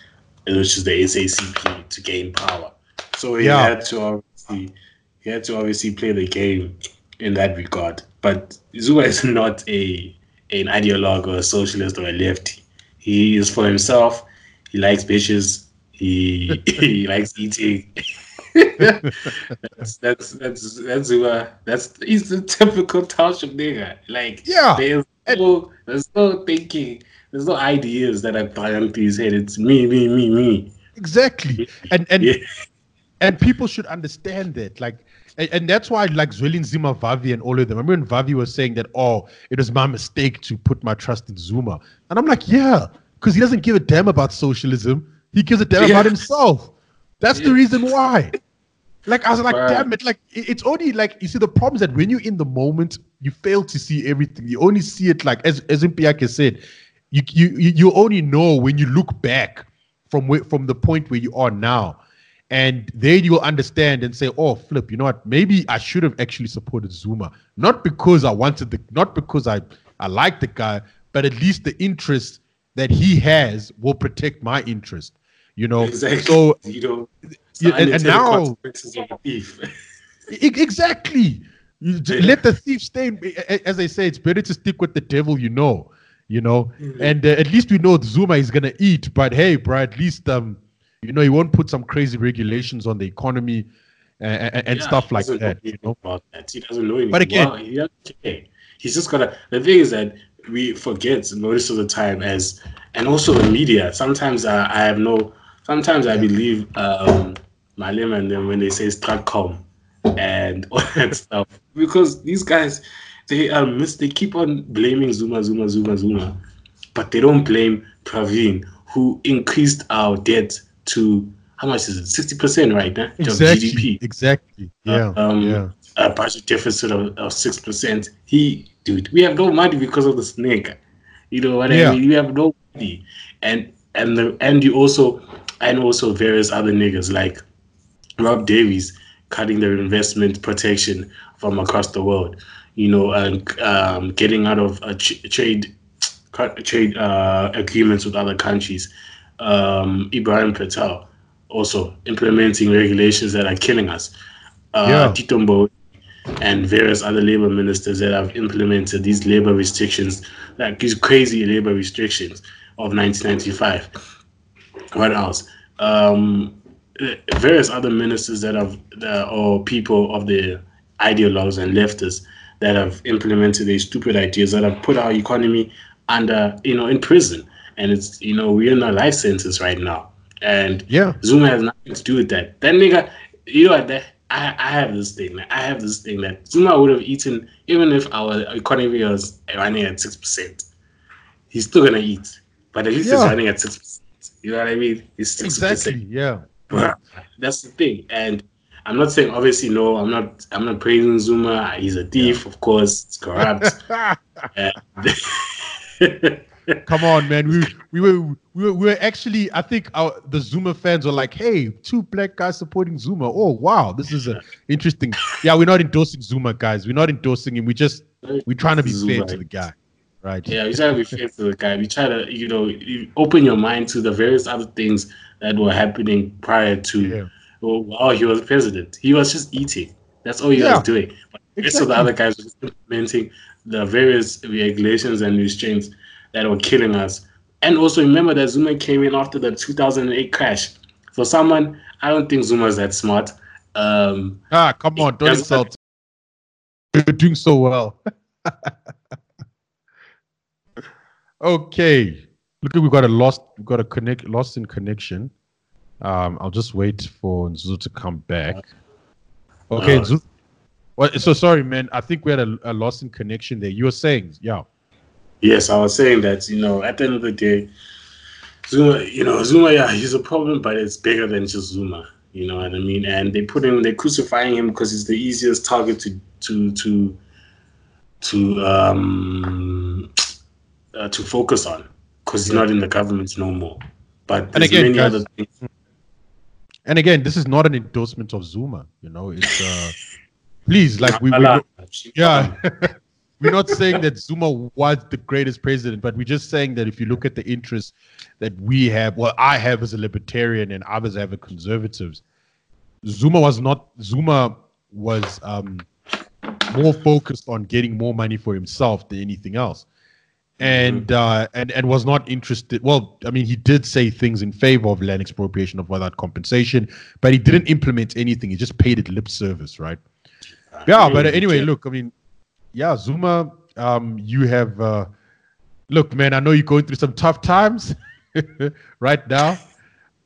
[SPEAKER 2] which is the SACP, to gain power. So he yeah. had to obviously he had to obviously play the game in that regard. But Zuma is (laughs) not a an ideologue or a socialist or a lefty. He is for himself. He likes bitches. He (laughs) he likes eating. (laughs) that's that's that's that's uh, that's he's the typical township nigga. Like
[SPEAKER 1] yeah,
[SPEAKER 2] there's no there's no thinking, there's no ideas that are his head. It's me, me, me, me.
[SPEAKER 1] Exactly, and and yeah. and people should understand that. Like and, and that's why like Zwelinzima, Vavi, and all of them. I remember when Vavi was saying that, oh, it was my mistake to put my trust in Zuma. And I'm like, yeah, because he doesn't give a damn about socialism. He gives a damn yeah. about himself. That's yeah. the reason why. Like I was like, damn it! Like it's only like you see the problem is that when you're in the moment, you fail to see everything. You only see it like as as Impiake said, you you you only know when you look back from where, from the point where you are now. And then you'll understand and say, oh, flip, you know what? Maybe I should have actually supported Zuma. Not because I wanted the, not because I, I like the guy, but at least the interest that he has will protect my interest. You know,
[SPEAKER 2] exactly.
[SPEAKER 1] so (laughs)
[SPEAKER 2] you know,
[SPEAKER 1] yeah, and, and now exactly. You (laughs) let the thief stay. As they say, it's better to stick with the devil you know. You know, mm-hmm. and uh, at least we know Zuma is gonna eat. But hey, bro, at least um, you know, he won't put some crazy regulations on the economy and, and, and
[SPEAKER 2] yeah,
[SPEAKER 1] stuff like that. You know?
[SPEAKER 2] about that. He doesn't know anything.
[SPEAKER 1] But again,
[SPEAKER 2] well, he he's just gonna. The thing is that we forget most of the time as, and also the media. Sometimes I, I have no. Sometimes I believe um, Malema and them when they say Stratcom and (laughs) all that stuff because these guys they um miss they keep on blaming Zuma Zuma Zuma Zuma, but they don't blame Pravin who increased our debt to how much is it? Sixty percent right now
[SPEAKER 1] exactly,
[SPEAKER 2] of GDP.
[SPEAKER 1] Exactly. Yeah.
[SPEAKER 2] Uh, um,
[SPEAKER 1] yeah.
[SPEAKER 2] A budget deficit of six percent. He, dude, we have no money because of the snake. You know what yeah. I mean? We have no money, and and the and you also and also various other niggas like Rob Davies cutting their investment protection from across the world. You know, and um, getting out of trade trade uh, agreements with other countries um, Ebrahim Patel also implementing regulations that are killing us. Uh, yeah. And various other labor ministers that have implemented these labor restrictions, like these crazy labor restrictions of 1995. What else? Um, various other ministers that have, uh, or people of the ideologues and leftists that have implemented these stupid ideas that have put our economy under, you know, in prison and it's you know we're in a life sentence right now, and
[SPEAKER 1] yeah,
[SPEAKER 2] Zuma has nothing to do with that. That nigga, you know what? That I, I have this thing. Man. I have this thing that Zuma would have eaten even if our economy was running at six percent. He's still gonna eat, but at least yeah. it's running at six percent. You know what I mean? It's 6%.
[SPEAKER 1] exactly yeah.
[SPEAKER 2] That's the thing, and I'm not saying obviously no. I'm not. I'm not praising Zuma. He's a thief, yeah. of course. It's corrupt. (laughs)
[SPEAKER 1] Uh, (laughs) Come on, man. We we were we were, we were actually. I think our the Zuma fans were like, "Hey, two black guys supporting Zuma. Oh wow, this is a interesting." Yeah, we're not endorsing Zuma, guys. We're not endorsing him. We just we're trying to be Zuma. fair to the guy, right?
[SPEAKER 2] Yeah, we try to be fair to the guy. We try to you know open your mind to the various other things that were happening prior to. Yeah. Oh, wow, he was president. He was just eating. That's all he yeah. was doing. But the rest of the other guys were implementing the various regulations and restraints that were killing us. And also remember that Zuma came in after the 2008 crash. For someone, I don't think Zuma is that smart. Um,
[SPEAKER 1] ah, come on, don't insult. You're doing so well. (laughs) okay, look, we've got a lost, we've got a connect, lost in connection. Um, I'll just wait for Nzu to come back. Okay, uh, Nzu, well, so sorry, man. I think we had a, a loss in connection there. You were saying, yeah.
[SPEAKER 2] Yes, I was saying that, you know, at the end of the day, Zuma, you know, Zuma, yeah, he's a problem, but it's bigger than just Zuma. You know what I mean? And they put him, they're crucifying him because he's the easiest target to to to to um uh, to focus on because he's not in the government no more. But there's again, many guys, other things.
[SPEAKER 1] And again, this is not an endorsement of Zuma. You know, it's uh (laughs) Please, like we, we yeah. (laughs) we're not saying that Zuma was the greatest president, but we're just saying that if you look at the interests that we have, well, I have as a libertarian and others have as conservatives, Zuma was not. Zuma was um, more focused on getting more money for himself than anything else, and mm-hmm. uh, and and was not interested. Well, I mean, he did say things in favor of land expropriation of without compensation, but he didn't implement anything. He just paid it lip service, right? yeah, but anyway, look, I mean, yeah, Zuma, um, you have, uh, look, man, I know you're going through some tough times (laughs) right now,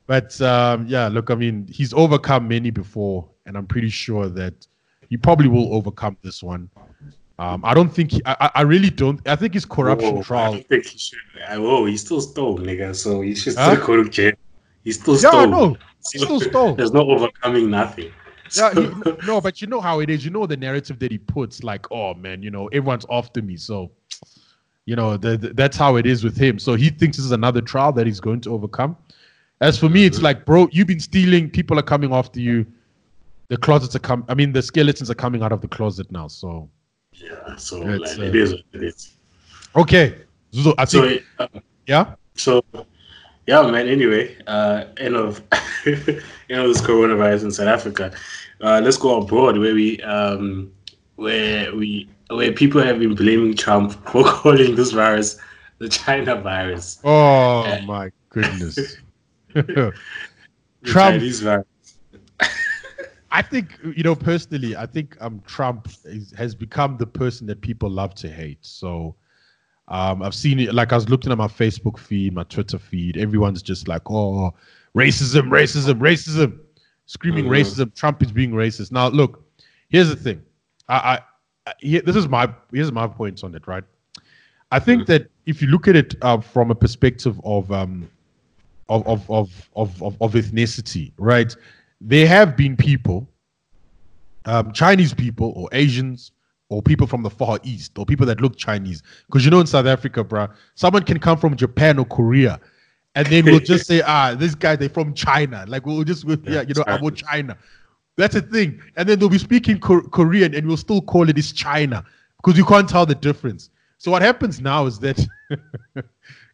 [SPEAKER 1] but um, yeah, look, I mean, he's overcome many before, and I'm pretty sure that he probably will overcome this one. Um, I don't think he, I, I really don't. I think his corruption whoa, trial. I
[SPEAKER 2] think he should. Whoa, he's still stole, nigga. So he should still huh? go to jail. He's still stole. Yeah, no, he's (laughs) still stole. There's no overcoming nothing
[SPEAKER 1] yeah, he, (laughs) no, but you know how it is. You know the narrative that he puts, like, oh man, you know, everyone's after me, so you know the, the, that's how it is with him. So he thinks this is another trial that he's going to overcome. As for me, it's mm-hmm. like, bro, you've been stealing. People are coming after you. The closets are come. I mean, the skeletons are coming out of the closet now. So
[SPEAKER 2] yeah, so like, uh, it is what it is.
[SPEAKER 1] Okay, so I think so, uh, yeah.
[SPEAKER 2] So yeah, man. Anyway, uh, end of (laughs) you know this coronavirus in South Africa. Uh, let's go abroad where we um, where we where people have been blaming Trump (laughs) for calling this virus the China virus.
[SPEAKER 1] Oh my goodness. (laughs) Trump virus. I think you know personally. I think um, Trump is, has become the person that people love to hate. So um, I've seen it. Like I was looking at my Facebook feed, my Twitter feed. Everyone's just like, "Oh, racism, racism, racism," screaming mm-hmm. racism. Trump is being racist. Now, look, here's the thing. I, I, I this is my here's my points on it. Right. I think mm-hmm. that if you look at it uh, from a perspective of um, of, of, of, of, of, of ethnicity, right? There have been people, um, Chinese people or Asians or people from the Far East or people that look Chinese. Because you know, in South Africa, bro, someone can come from Japan or Korea and then we'll just (laughs) say, ah, this guy, they're from China. Like we'll just, we'll, yeah, you know, I'm from China. That's a thing. And then they'll be speaking Korean and we'll still call it is China because you can't tell the difference. So what happens now is that (laughs)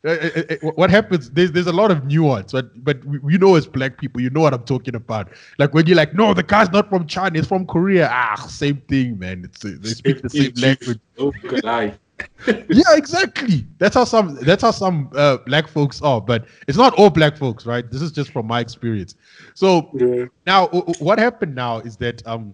[SPEAKER 1] what happens there's there's a lot of nuance but but we, know as black people you know what i'm talking about. Like when you're like no the car's not from china it's from korea. Ah same thing man. It's they speak the same language. (laughs) yeah exactly. That's how some that's how some uh, black folks are but it's not all black folks right? This is just from my experience. So yeah. now what happened now is that um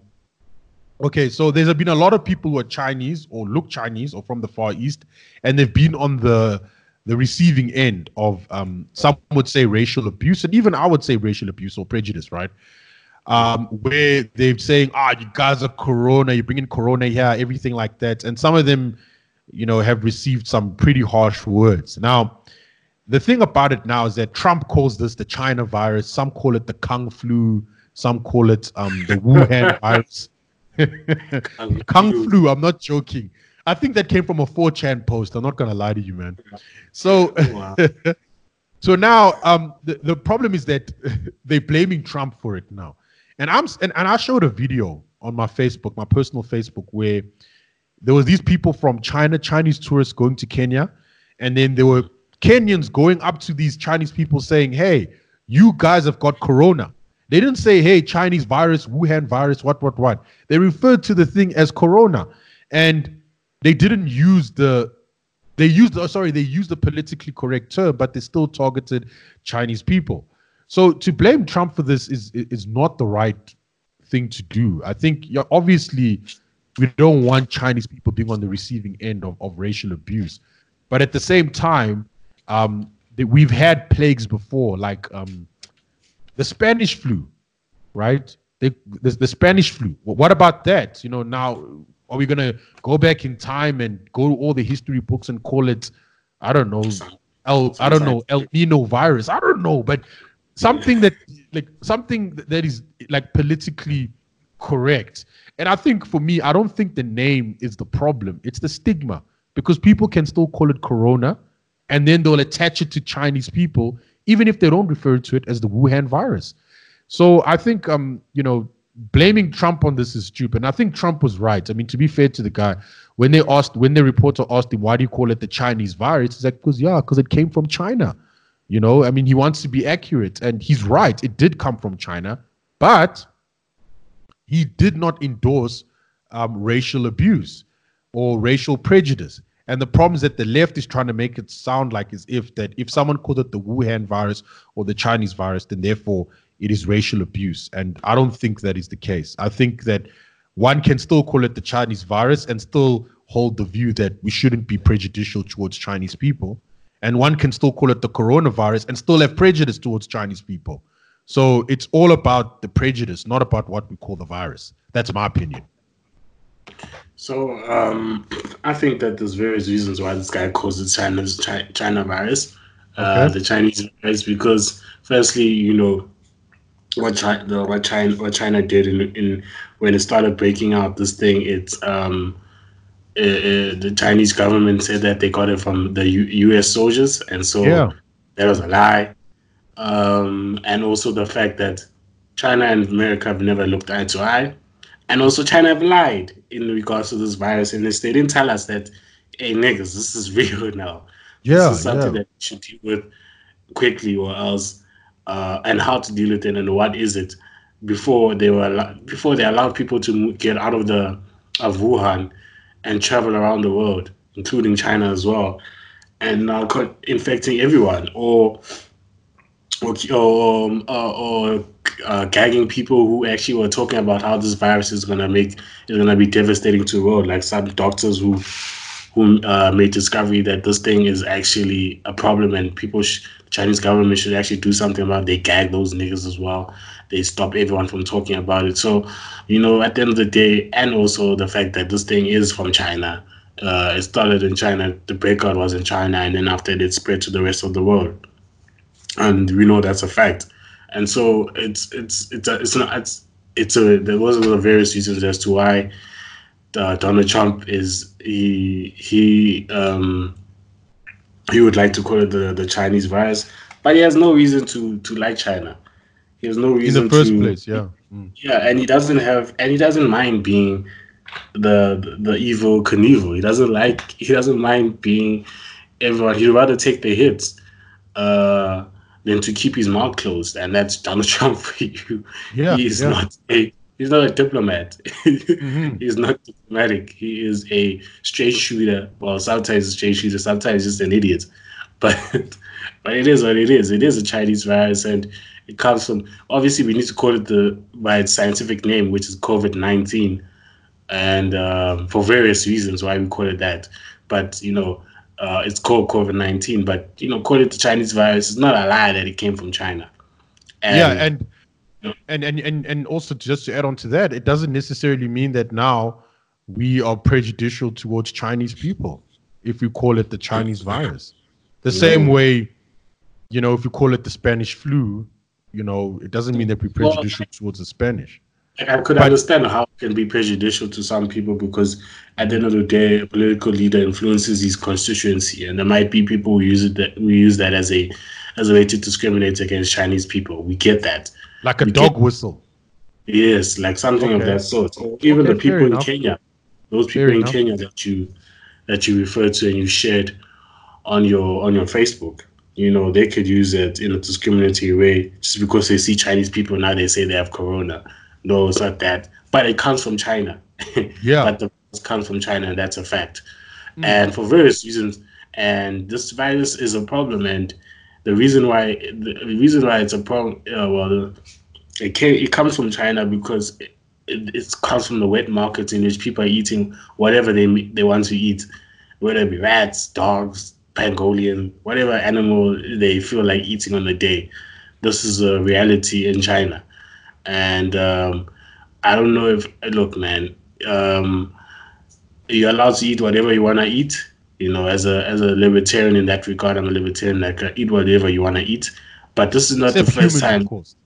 [SPEAKER 1] Okay, so there's been a lot of people who are Chinese or look Chinese or from the Far East, and they've been on the the receiving end of um, some would say racial abuse, and even I would say racial abuse or prejudice, right? Um, where they're saying, "Ah, you guys are Corona, you're bringing Corona here, everything like that," and some of them, you know, have received some pretty harsh words. Now, the thing about it now is that Trump calls this the China virus. Some call it the Kung flu. Some call it um, the Wuhan (laughs) virus. (laughs) Kung flu. I'm not joking. I think that came from a 4chan post. I'm not gonna lie to you, man. So, (laughs) so now, um, the, the problem is that (laughs) they're blaming Trump for it now, and I'm and, and I showed a video on my Facebook, my personal Facebook, where there was these people from China, Chinese tourists going to Kenya, and then there were Kenyans going up to these Chinese people saying, "Hey, you guys have got corona." They didn't say, "Hey, Chinese virus, Wuhan virus, what, what, what." They referred to the thing as corona, and they didn't use the. They used, oh, sorry, they used the politically correct term, but they still targeted Chinese people. So to blame Trump for this is is not the right thing to do. I think obviously we don't want Chinese people being on the receiving end of, of racial abuse, but at the same time, um, we've had plagues before, like um, the Spanish flu, right? The, the, the Spanish flu. What about that? You know, now are we gonna go back in time and go to all the history books and call it, I don't know, El, I don't know, El Nino virus. I don't know, but something that like something that is like politically correct. And I think for me, I don't think the name is the problem. It's the stigma because people can still call it corona and then they'll attach it to Chinese people, even if they don't refer to it as the Wuhan virus. So I think, um, you know, blaming Trump on this is stupid. And I think Trump was right. I mean, to be fair to the guy, when they asked, when the reporter asked him, why do you call it the Chinese virus? He's like, because, yeah, because it came from China. You know, I mean, he wants to be accurate. And he's right. It did come from China. But he did not endorse um, racial abuse or racial prejudice. And the problem is that the left is trying to make it sound like as if that if someone called it the Wuhan virus or the Chinese virus, then therefore it is racial abuse. And I don't think that is the case. I think that one can still call it the Chinese virus and still hold the view that we shouldn't be prejudicial towards Chinese people. And one can still call it the coronavirus and still have prejudice towards Chinese people. So it's all about the prejudice, not about what we call the virus. That's my opinion.
[SPEAKER 2] So um, I think that there's various reasons why this guy calls it China's China virus, uh, okay. the Chinese virus, because firstly, you know, what China, what China, what China did in, in when it started breaking out this thing, it's um, uh, the Chinese government said that they got it from the U- U.S. soldiers, and so yeah. that was a lie. Um, and also the fact that China and America have never looked eye to eye and also, China have lied in regards to this virus, and they didn't tell us that, hey, niggas, this is (laughs) real now.
[SPEAKER 1] Yeah,
[SPEAKER 2] this is something
[SPEAKER 1] yeah.
[SPEAKER 2] that we should deal with quickly, or else, uh, and how to deal with it, and what is it before they were before they allowed people to get out of the of Wuhan and travel around the world, including China as well, and now uh, infecting everyone, or or or, um, uh, or uh, gagging people who actually were talking about how this virus is gonna make is gonna be devastating to the world. Like some doctors who who uh, made discovery that this thing is actually a problem and people, sh- Chinese government should actually do something about. it. They gag those niggas as well. They stop everyone from talking about it. So, you know, at the end of the day, and also the fact that this thing is from China. Uh, it started in China. The breakout was in China, and then after it, it spread to the rest of the world and we know that's a fact. And so it's it's it's a, it's not it's it's a there was a various reasons as to why uh, Donald Trump is he he um he would like to call it the, the Chinese virus, but he has no reason to to like China. He has no reason
[SPEAKER 1] in the first
[SPEAKER 2] to,
[SPEAKER 1] place, yeah,
[SPEAKER 2] mm. yeah, and he doesn't have and he doesn't mind being the, the evil Knievel. He doesn't like he doesn't mind being everyone. He'd rather take the hits. Uh, than to keep his mouth closed, and that's Donald (laughs) Trump for you.
[SPEAKER 1] Yeah,
[SPEAKER 2] he is
[SPEAKER 1] yeah.
[SPEAKER 2] not a he's not a diplomat. mm-hmm. (laughs) he's not diplomatic. He is a straight shooter. Well, sometimes a straight shooter, sometimes just an idiot. (laughs) But but it is what it is. It is a Chinese virus, and it comes from obviously we need to call it the by its scientific name, which is COVID nineteen, and um, for various reasons why we call it that. But you know, uh, it's called COVID nineteen, but you know, call it the Chinese virus. It's not a lie that it came from China.
[SPEAKER 1] And, yeah, and, and and and and also just to add on to that, it doesn't necessarily mean that now we are prejudicial towards Chinese people if we call it the Chinese virus. The yeah. same way, you know, if you call it the Spanish flu, you know, it doesn't mean that we're prejudicial well, towards the Spanish.
[SPEAKER 2] I could
[SPEAKER 1] But-
[SPEAKER 2] understand how it can be prejudicial to some people because at the end of the day, a political leader influences his constituency, and there might be people who use it that we use that as a as a way to discriminate against Chinese people. We get that.
[SPEAKER 1] Like a
[SPEAKER 2] We
[SPEAKER 1] dog
[SPEAKER 2] get-
[SPEAKER 1] whistle.
[SPEAKER 2] Yes, like something of that sort. Or even
[SPEAKER 1] Okay,
[SPEAKER 2] the people in
[SPEAKER 1] enough.
[SPEAKER 2] Kenya, those people
[SPEAKER 1] Fair
[SPEAKER 2] in
[SPEAKER 1] enough.
[SPEAKER 2] Kenya that you that you referred to and you shared on your on your Facebook. You know, they could use it in a discriminatory way just because they see Chinese people now they say they have corona. No, it's not that. But it comes from China. (laughs)
[SPEAKER 1] Yeah.
[SPEAKER 2] but the virus comes from China, and that's a fact.
[SPEAKER 1] Mm.
[SPEAKER 2] And for various reasons, and this virus is a problem. And the reason why the reason why it's a problem, uh, well, it it comes from China because it, it, it comes from the wet markets in which people are eating whatever they they want to eat, whether it be rats, dogs, pangolin, whatever animal they feel like eating on the day. This is a reality in China, and um, I don't know if look, man. Um, you're allowed to eat whatever you want to eat. You know, as a as a libertarian in that regard, I'm a libertarian. Like uh, eat whatever you want to eat. But this is not
[SPEAKER 1] Except
[SPEAKER 2] the first
[SPEAKER 1] humans,
[SPEAKER 2] time.
[SPEAKER 1] of course.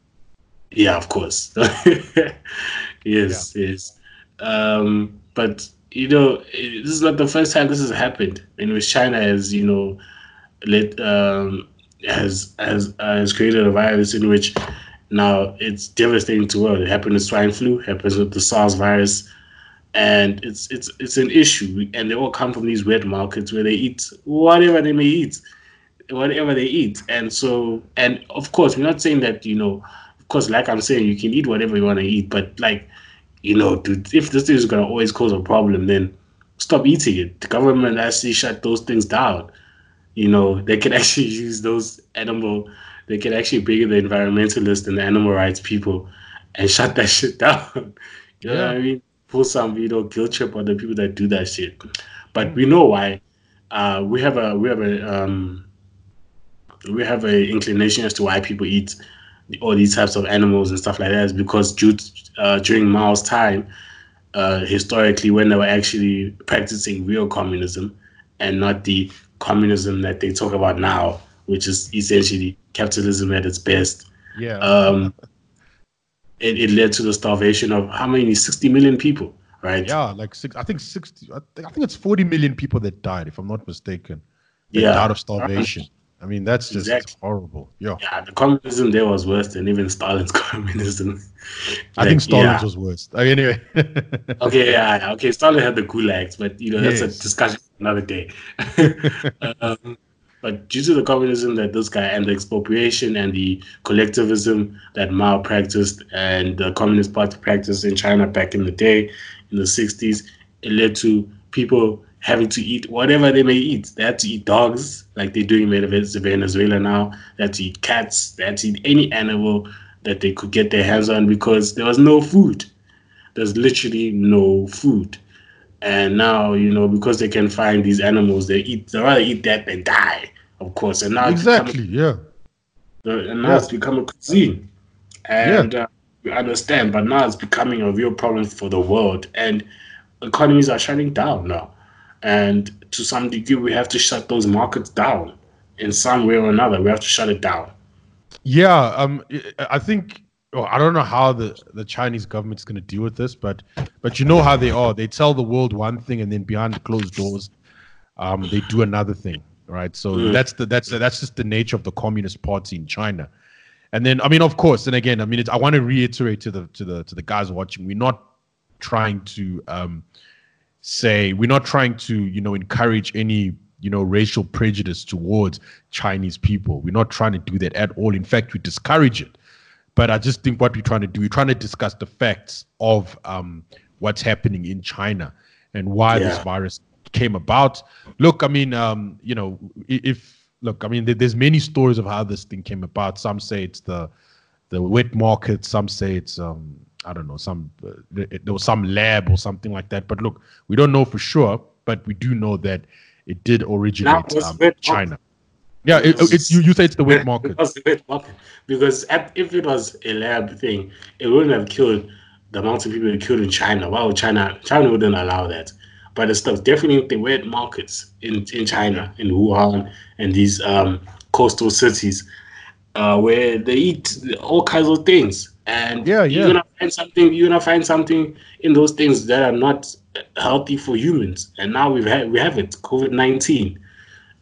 [SPEAKER 2] Yeah, of course. (laughs) yes, yes. Um, but you know, this is not the first time this has happened. In which China has, you know, let um, has has has created a virus in which now it's devastating to the world. It happened with swine flu. Happens with the SARS virus. And it's it's it's an issue, and they all come from these wet markets where they eat whatever they may eat whatever they eat. And so, and of course, we're not saying that, you know, of course, like I'm saying, you can eat whatever you want to eat, but like, you know, dude, if this thing is going to always cause a problem, then stop eating it. The government actually shut those things down. You know, they can (laughs) actually use those animal, they can actually bring in the environmentalists and the animal rights people and shut that shit (laughs) down. you know what I
[SPEAKER 1] Yeah.
[SPEAKER 2] mean? Pull some, you know, guilt trip on the people that do that shit. But we know why. Uh, we have a we have a um, we have a inclination as to why people eat all these types of animals and stuff like that is because due uh, during Mao's time, uh, historically, when they were actually practicing real communism and not the communism that they talk about now, which is essentially capitalism at its best,
[SPEAKER 1] Yeah.
[SPEAKER 2] um, it, it led to the starvation of how many? 60 million people, right?
[SPEAKER 1] yeah, like six. I think sixty. I think, I think it's forty million people that died, if I'm not mistaken.
[SPEAKER 2] Yeah.
[SPEAKER 1] out of starvation. I mean, that's just
[SPEAKER 2] Exactly.
[SPEAKER 1] horrible. Yeah.
[SPEAKER 2] Yeah, the communism there was worse than even Stalin's (laughs) communism.
[SPEAKER 1] I think
[SPEAKER 2] Like,
[SPEAKER 1] Stalin's
[SPEAKER 2] yeah.
[SPEAKER 1] was worse. Uh, anyway. (laughs)
[SPEAKER 2] Okay, yeah, yeah, okay. Stalin had the gulags, but you know that's
[SPEAKER 1] Yes.
[SPEAKER 2] a discussion for another day. (laughs) um, but due to the communism that this guy and the expropriation and the collectivism that Mao practiced and the Communist Party practiced in China back in the day, in the '60s, it led to people having to eat whatever they may eat. They had to eat dogs, like they're doing in Venezuela now. They had to eat cats. They had to eat any animal that they could get their hands on because there was no food there's literally no food. And now, you know, because they can find these animals, they eat, they rather eat that than die, of course. And now it's become-
[SPEAKER 1] exactly. Yeah.
[SPEAKER 2] and now
[SPEAKER 1] Yeah.
[SPEAKER 2] it's become a cuisine. And uh, we understand, but now it's becoming a real problem for the world. And economies are shutting down now. And to some degree, we have to shut those markets down in some way or another. We have to shut it down.
[SPEAKER 1] Yeah, um, I think well, I don't know how the, the Chinese government's going to deal with this, but but you know how they are. They tell the world one thing, and then behind closed doors, um, they do another thing, right? So
[SPEAKER 2] Mm.
[SPEAKER 1] that's the that's that's just the nature of the Communist Party in China. And then I mean, of course, and again, I mean, it's, I want to reiterate to the to the to the guys watching, we're not trying to um, say we're not trying to you know encourage any you know racial prejudice towards Chinese people. We're not trying to do that at all. In fact, we discourage it. But I just think what we're trying to do, we're trying to discuss the facts of um, what's happening in China and why this virus came about. Look, I mean, um, you know, if look, I mean, there's many stories of how this thing came about. Some say it's the the wet market. Some say it's um, I don't know, some uh, there was some lab or something like that. But look, we don't know for sure, but we do know that it did originate um, China. Yeah, it, it's you. You say it's the wet market. (laughs)
[SPEAKER 2] Was the wet market. Because if it was a lab thing, it wouldn't have killed the amount of people it killed in China. Would China? China wouldn't allow that. But it's stuff definitely the wet markets in, in China, in Wuhan, and these um, coastal cities uh, where they eat all kinds of things. And
[SPEAKER 1] Yeah, yeah.
[SPEAKER 2] you're gonna find something. You're gonna find something in those things that are not healthy for humans. And now we've had we have it, COVID nineteen,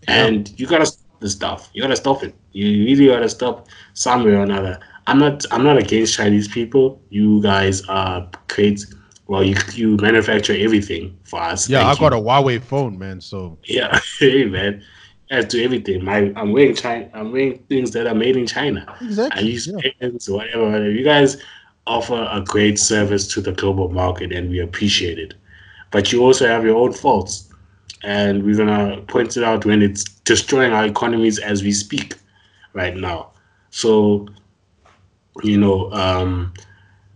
[SPEAKER 2] and you gotta the stuff. You gotta stop it. You really gotta stop somewhere or another. I'm not I'm not against Chinese people. You guys are create well you you manufacture everything for us.
[SPEAKER 1] Yeah,
[SPEAKER 2] Thank
[SPEAKER 1] I got
[SPEAKER 2] you.
[SPEAKER 1] a Huawei phone, man. So
[SPEAKER 2] Yeah, (laughs) hey man. As to everything. My I'm wearing China I'm wearing things that are made in China.
[SPEAKER 1] Exactly.
[SPEAKER 2] I use
[SPEAKER 1] yeah.
[SPEAKER 2] pens, whatever, whatever. You guys offer a great service to the global market and we appreciate it. But you also have your own faults. And we're gonna point it out when it's destroying our economies as we speak right now. So, you know, um,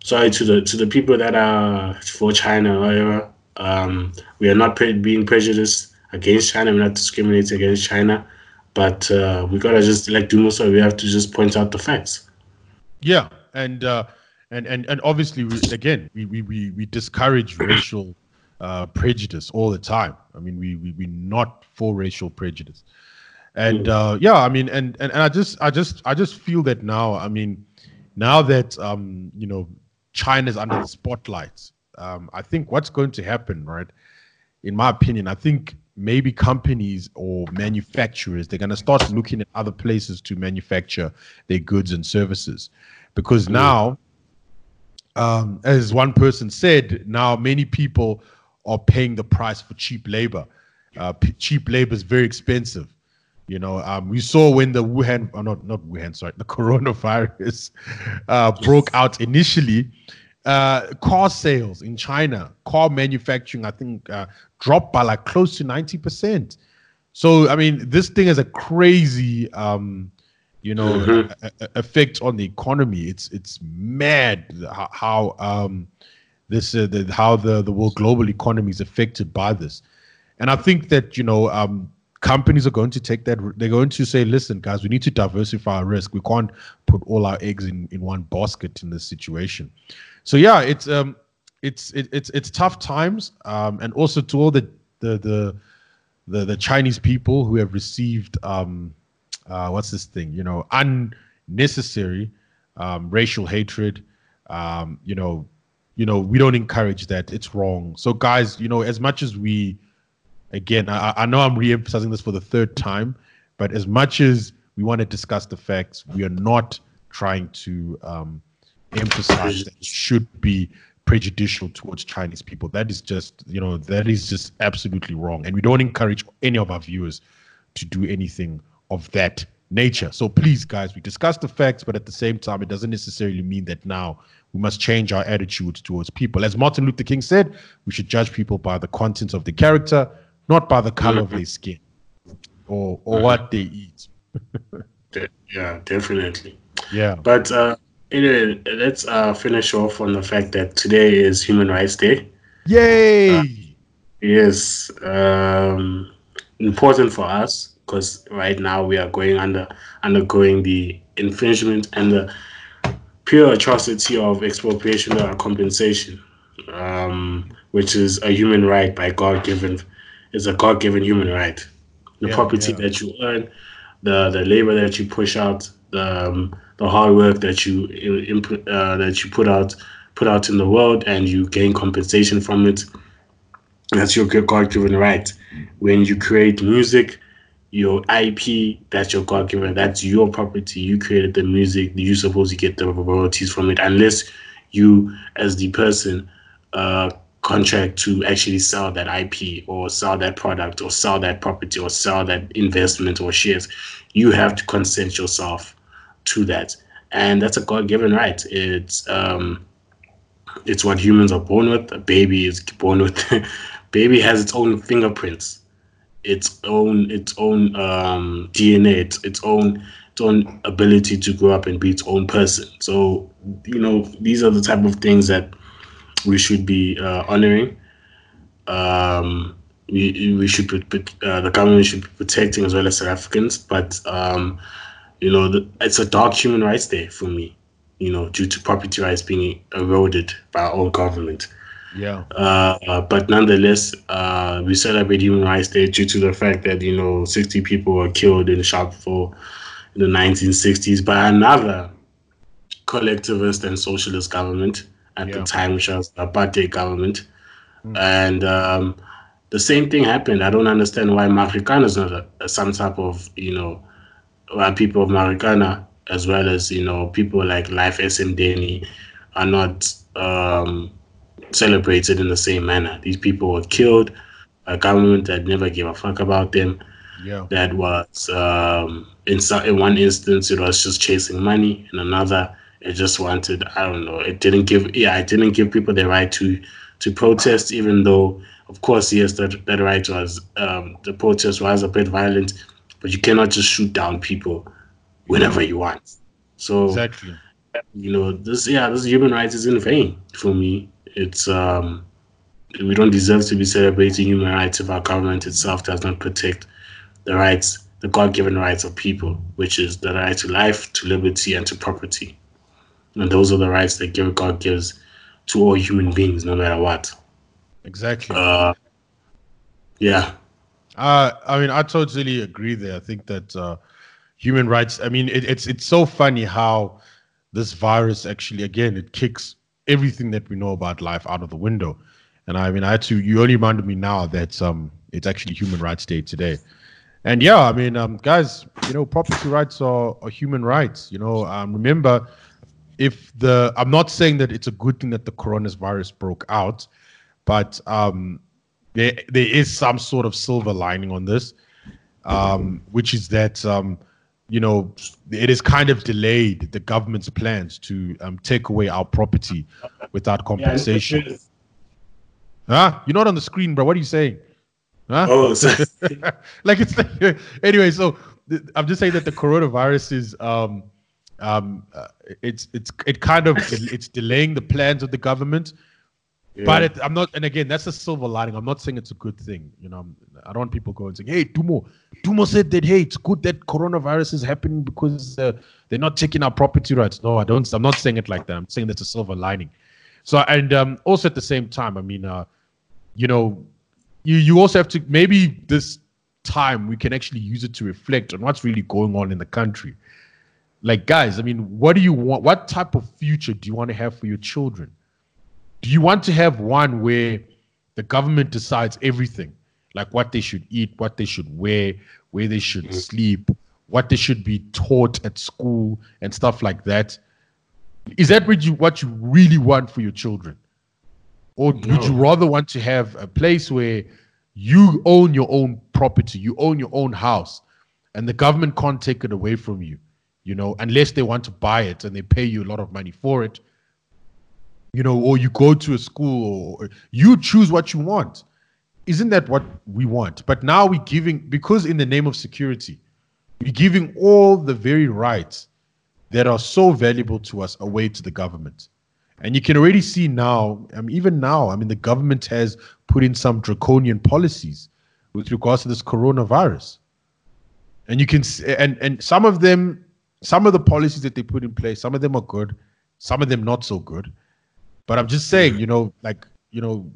[SPEAKER 2] sorry to the to the people that are for China or whatever. Um, we are not pre- being prejudiced against China. We're not discriminating against China, but uh, we gotta just like Dumo said, we have to just point out the facts.
[SPEAKER 1] Yeah, and uh, and and and obviously, we, again, we we we, we discourage racial uh, prejudice all the time. I mean, we we we not for racial prejudice, and uh, yeah, I mean, and, and and I just I just I just feel that now. I mean, now that um you know China's under the spotlight, um, I think what's going to happen, right? In my opinion, I think maybe companies or manufacturers they're going to start looking at other places to manufacture their goods and services because now um, as one person said now many people are paying the price for cheap labor uh, p- cheap labor is very expensive you know um, we saw when the wuhan oh, not not wuhan sorry the (laughs) coronavirus uh, broke out initially uh, car sales in China, car manufacturing, I think, uh, dropped by like close to 90%. So, I mean, this thing has a crazy, um, you know,
[SPEAKER 2] Mhm.
[SPEAKER 1] a- a- effect on the economy. It's it's mad how, how um, this uh, the, how the the world global economy is affected by this, and I think that you know um, companies are going to take that. They're going to say, listen, guys, we need to diversify our risk. We can't put all our eggs in in one basket in this situation. So yeah, it's um, it's it, it's it's tough times, um, and also to all the the the the, the Chinese people who have received um, uh, what's this thing? You know, unnecessary um, racial hatred. Um, you know, you know, we don't encourage that. It's wrong. So guys, you know, as much as we, again, I, I know I'm re-emphasizing this for the third time, but as much as we want to discuss the facts, we are not trying to um, emphasize that it should be prejudicial towards Chinese people. That is just, you know, that is just absolutely wrong. And we don't encourage any of our viewers to do anything of that nature. So please, guys, we discuss the facts, but at the same time, it doesn't necessarily mean that now we must change our attitudes towards people. As Martin Luther King said, we should judge people by the contents of the character, not by the color of their skin or or what they eat.
[SPEAKER 2] Yeah, definitely.
[SPEAKER 1] Yeah.
[SPEAKER 2] But uh, anyway, let's uh, finish off on the fact that today is Human Rights Day.
[SPEAKER 1] Yay!
[SPEAKER 2] Yes, um, important for us because right now we are going under undergoing the infringement and the pure atrocity of expropriation or compensation, um, which is a human right by God given, is a God given human right. The
[SPEAKER 1] Yeah,
[SPEAKER 2] property
[SPEAKER 1] yeah.
[SPEAKER 2] that you earn, the the labor that you push out, the um, the hard work that you input uh, that you put out put out in the world, and you gain compensation from it. That's your God given right. When you create music, your IP, that's your God given, that's your property. You created the music, you're supposed to get the royalties from it, unless you, as the person, uh, contract to actually sell that IP or sell that product or sell that property or sell that investment or shares. You have to consent yourself to that. And that's a God given right. It's um, it's what humans are born with. A baby is born with. (laughs) baby has its own fingerprints, its own its own um, DNA, its its own its own ability to grow up and be its own person. So you know these are the type of things that we should be uh, honoring. Um, we, we should uh, the government should be protecting as well as South Africans, but um, you know the, it's a dark human rights day for me. You know, due to property rights being eroded by our own government.
[SPEAKER 1] Yeah.
[SPEAKER 2] Uh, but nonetheless, uh, we celebrate Human Rights Day due to the fact that you know 60 people were killed in Sharpeville in the 1960s by another collectivist and socialist government. at
[SPEAKER 1] Yeah.
[SPEAKER 2] the time, which was the apartheid government.
[SPEAKER 1] Mm.
[SPEAKER 2] And um, the same thing happened. I don't understand why Marikana is not a, some type of, you know, why people of Marikana, as well as, you know, people like Life Esidimeni, are not um, celebrated in the same manner. These people were killed. A government that never gave a fuck about them
[SPEAKER 1] Yeah.
[SPEAKER 2] that was um, in some, in one instance it was just chasing money in another it just wanted i don't know it didn't give yeah it didn't give people the right to to protest even though of course yes that, that right was um, the protest was a bit violent but you cannot just shoot down people whenever you want so
[SPEAKER 1] Exactly.
[SPEAKER 2] you know this yeah this human rights is in vain for me it's um we don't deserve to be celebrating human rights if our government itself does not protect the rights the god-given rights of people which is the right to life to liberty and to property and those are the rights that give- god gives to all human beings no matter what
[SPEAKER 1] Exactly.
[SPEAKER 2] uh yeah
[SPEAKER 1] Uh, I mean, I totally agree there. I think that uh, human rights. I mean, it, it's it's so funny how this virus actually, again, it kicks everything that we know about life out of the window. And I mean, I had to. You only reminded me now that um, it's actually Human Rights Day today. And yeah, I mean, um, guys, you know, property rights are, are human rights. You know, um, remember, if the I'm not saying that it's a good thing that the coronavirus broke out, but um, there there is some sort of silver lining on this, um, which is that um, you know it is kind of delayed the government's plans to um, take away our property without compensation. huh? You're not on the screen, bro. What are you saying? Huh?
[SPEAKER 2] oh (laughs)
[SPEAKER 1] like it's anyway. So th- I'm just saying that the coronavirus is um um uh, it's it's it kind of it's delaying the plans of the government. But it, I'm not, and again, that's a silver lining. I'm not saying it's a good thing. You know, I'm- I don't want people going saying, "Hey, Dumo, Dumo said that hey, it's good that coronavirus is happening because uh, they're not taking our property rights." No, I don't. I'm not saying it like that. I'm saying that's a silver lining. So, and um, also at the same time, I mean, uh, you know, you you also have to maybe this time we can actually use it to reflect on what's really going on in the country. Like, guys, I mean, what do you want? What type of future do you want to have for your children? do you want to have one where the government decides everything like what they should eat what they should wear where they should mm-hmm. sleep what they should be taught at school and stuff like that. Is that what you what you really want for your children? Or would you rather want to have a place where you own your own property you own your own house and the government can't take it away from you you know unless they want to buy it and they pay you a lot of money for it you know, or you go to a school, or you choose what you want. Isn't that what we want? But now we're giving, because in the name of security, we're giving all the very rights that are so valuable to us away to the government. And you can already see now, I mean, even now, I mean, the government has put in some draconian policies with regards to this coronavirus. And you can, and and some of them, some of the policies that they put in place, some of them are good, some of them not so good. But I'm just saying, you know, like, you know,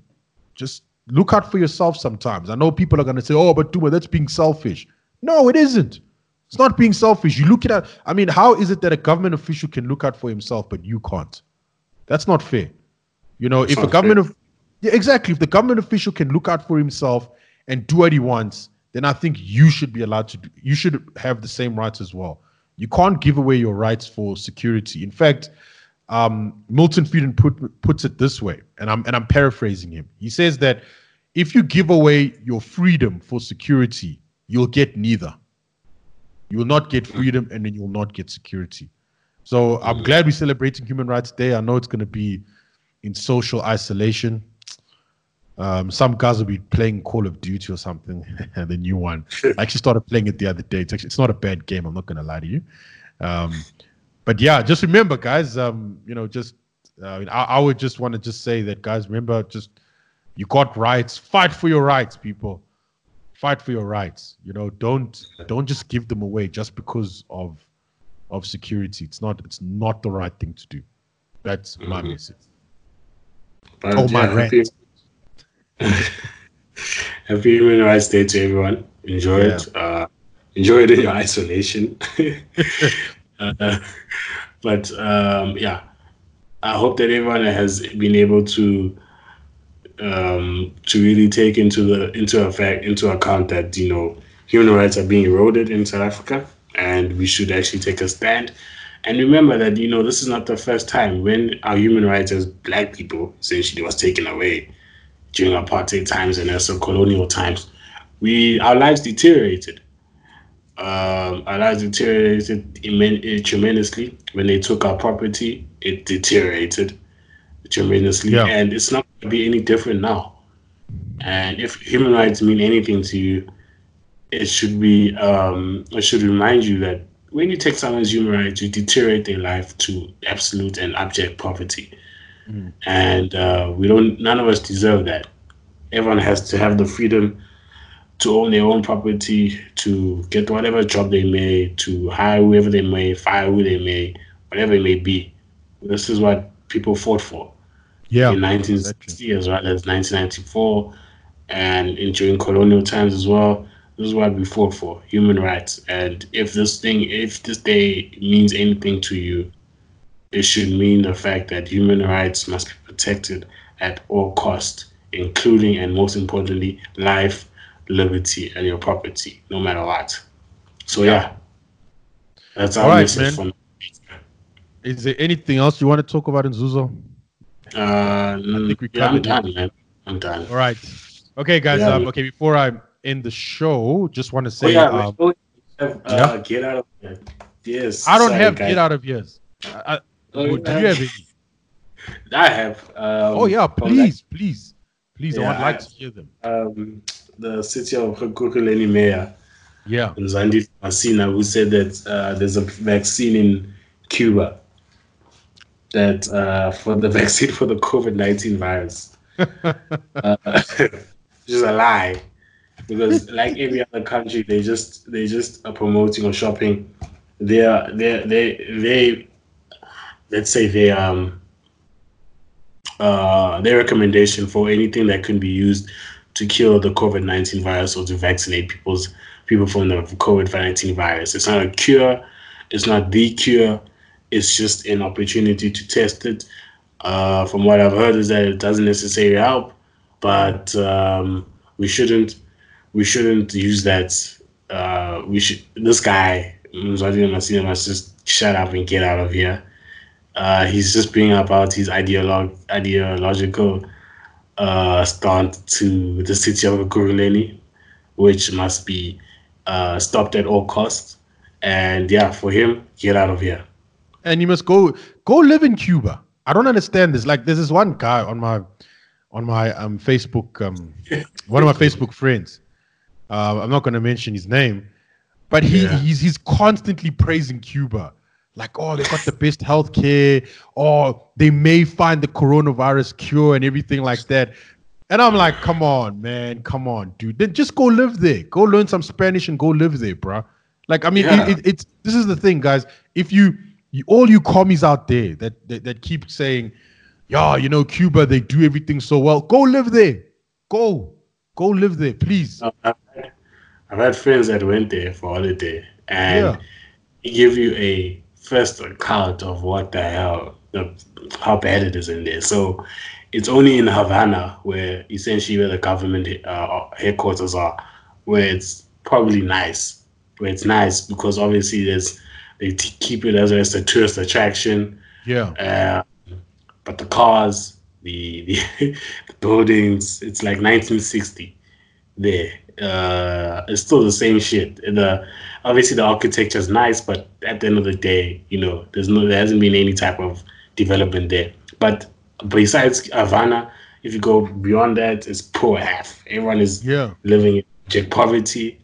[SPEAKER 1] just look out for yourself sometimes. I know people are going to say, oh, but Dumo, that's being selfish. No, it isn't. It's not being selfish. You look at, I mean, how is it that a government official can look out for himself, but you can't? That's not fair. You know, if a government of, yeah, exactly. If the government official can look out for himself and do what he wants, then I think you should be allowed to do, you should have the same rights as well. You can't give away your rights for security. In fact, um, Milton Friedman put, puts it this way, and I'm and I'm paraphrasing him. He says that if you give away your freedom for security, you'll get neither. You will not get freedom, and then you will not get security. So I'm glad we're celebrating Human Rights Day. I know it's going to be in social isolation. Um, some guys will be playing Call of Duty or something, (laughs) the new one. I actually started playing it the other day. It's actually it's not a bad game. I'm not going to lie to you. Um, but yeah, just remember, guys. Um, you know, just uh, I, mean, I, I would just want to just say that, guys. Remember, just you got rights. Fight for your rights, people. Fight for your rights. You know, don't don't just give them away just because of of security. It's not it's not the right thing to do. That's my
[SPEAKER 2] Mhm.
[SPEAKER 1] message.
[SPEAKER 2] But,
[SPEAKER 1] Oh, my
[SPEAKER 2] happy, (laughs) happy Human Rights Day to everyone. Enjoy it. Uh, enjoy it in your isolation. (laughs) (laughs) but um, yeah, I hope that everyone has been able to um, to really take into the into effect into account that you know human rights are being eroded in South Africa, and we should actually take a stand. And remember that you know this is not the first time when our human rights as Black people essentially was taken away during apartheid times and also colonial times. We our lives deteriorated. Um, our lives deteriorated immen- tremendously when they took our property. It deteriorated tremendously, yeah. and it's not going to be any different now. And if human rights mean anything to you, it should be um, it should remind you that when you take someone's human rights, you deteriorate their life to absolute and abject poverty. Mm. And uh, we don't. None of us deserve that. Everyone has to have the freedom to own their own property, to get whatever job they may, to hire whoever they may, fire who they may, whatever it may be. This is what people fought for.
[SPEAKER 1] Yeah.
[SPEAKER 2] In 1960 as well as 1994, and in, during colonial times as well. This is what we fought for: human rights. And if this thing, if this day means anything to you, it should mean the fact that human rights must be protected at all cost, including and most importantly, life, liberty, and your property, no matter what. So yeah, that's our all right, message man.
[SPEAKER 1] Is there anything else you want to talk about Nzuzo?
[SPEAKER 2] Uh, I think we yeah, I'm done, man. I'm done.
[SPEAKER 1] All right. Okay, guys. Yeah, um, okay, before I end the show, just want to say, oh, yeah, um,
[SPEAKER 2] have, uh, yeah. get out of here. Yes.
[SPEAKER 1] I don't sorry, have guys. get out of yes. I, oh, do you have any?
[SPEAKER 2] I have. Um,
[SPEAKER 1] oh yeah, please, please, please. Yeah, I would like I, to hear them.
[SPEAKER 2] Um, the city of Ekurhuleni mayor,
[SPEAKER 1] yeah,
[SPEAKER 2] Mzwandile Masina, who said that uh, there's a vaccine in Cuba that uh, for the (laughs) vaccine for the COVID nineteen virus, (laughs) uh, (laughs) which is a lie. Because like every other country, they just they just are promoting or shopping. They are they they they let's say they um uh their recommendation for anything that can be used to kill the COVID nineteen virus or to vaccinate people's people from the COVID nineteen virus. It's not a cure. It's not the cure. It's just an opportunity to test it. Uh, from what I've heard, is that it doesn't necessarily help, but um, we shouldn't we shouldn't use that. Uh, we should. This guy, Mzwandile Masina, must just shut up and get out of here. Uh, he's just bringing about his ideolog- ideological uh, stunt to the city of Ekurhuleni, which must be uh, stopped at all costs. And yeah, for him, get out of here.
[SPEAKER 1] And you must go go live in Cuba. I don't understand this. Like, there's this one guy on my on my um, Facebook, um, one of my Facebook friends. Uh, I'm not going to mention his name, but he yeah. he's he's constantly praising Cuba. Like, oh, they got the best healthcare, or oh, they may find the coronavirus cure and everything like that. And I'm like, come on, man, come on, dude. Then just go live there. Go learn some Spanish and go live there, bro. Like, I mean, yeah. it, it, it's this is the thing, guys. If you, you all you commies out there that, that that keep saying, yeah, you know, Cuba, they do everything so well. Go live there. Go, go live there, please.
[SPEAKER 2] I've had friends that went there for holiday and yeah. give you a first account of what the hell, the, how bad it is in there. So it's only in Havana where essentially where the government uh, headquarters are, where it's probably nice. Where it's nice because obviously there's they t- keep it as, as a tourist attraction.
[SPEAKER 1] Yeah.
[SPEAKER 2] Uh, but the cars, the, the, (laughs) the buildings, it's like 1960 there uh, it's still the same shit. The obviously the architecture is nice, but at the end of the day, you know, there's no there hasn't been any type of development there. But besides Havana, if you go beyond that, it's poor half. Everyone is
[SPEAKER 1] yeah.
[SPEAKER 2] living in poverty.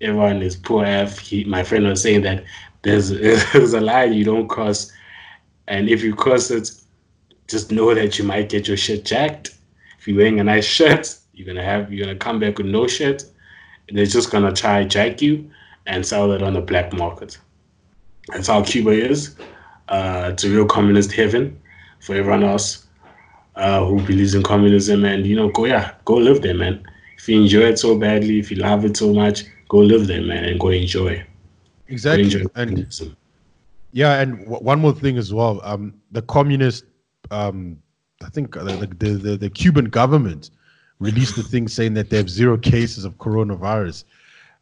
[SPEAKER 2] Everyone is poor half. He, my friend was saying that there's (laughs) there's a line you don't cross, and if you cross it, just know that you might get your shit jacked. If you're wearing a nice shirt, you're gonna have you're gonna come back with no shirt. They're just gonna try jack you and sell it on the black market. That's how Cuba is. Uh, it's a real communist heaven for everyone else uh, who believes in communism. And you know, go yeah, go live there, man. If you enjoy it so badly, if you love it so much, go live there, man, and go enjoy.
[SPEAKER 1] Exactly. Go enjoy and yeah, and w- one more thing as well. Um, the communist um, I think uh, the, the, the, the Cuban government released a thing saying that they have zero cases of coronavirus,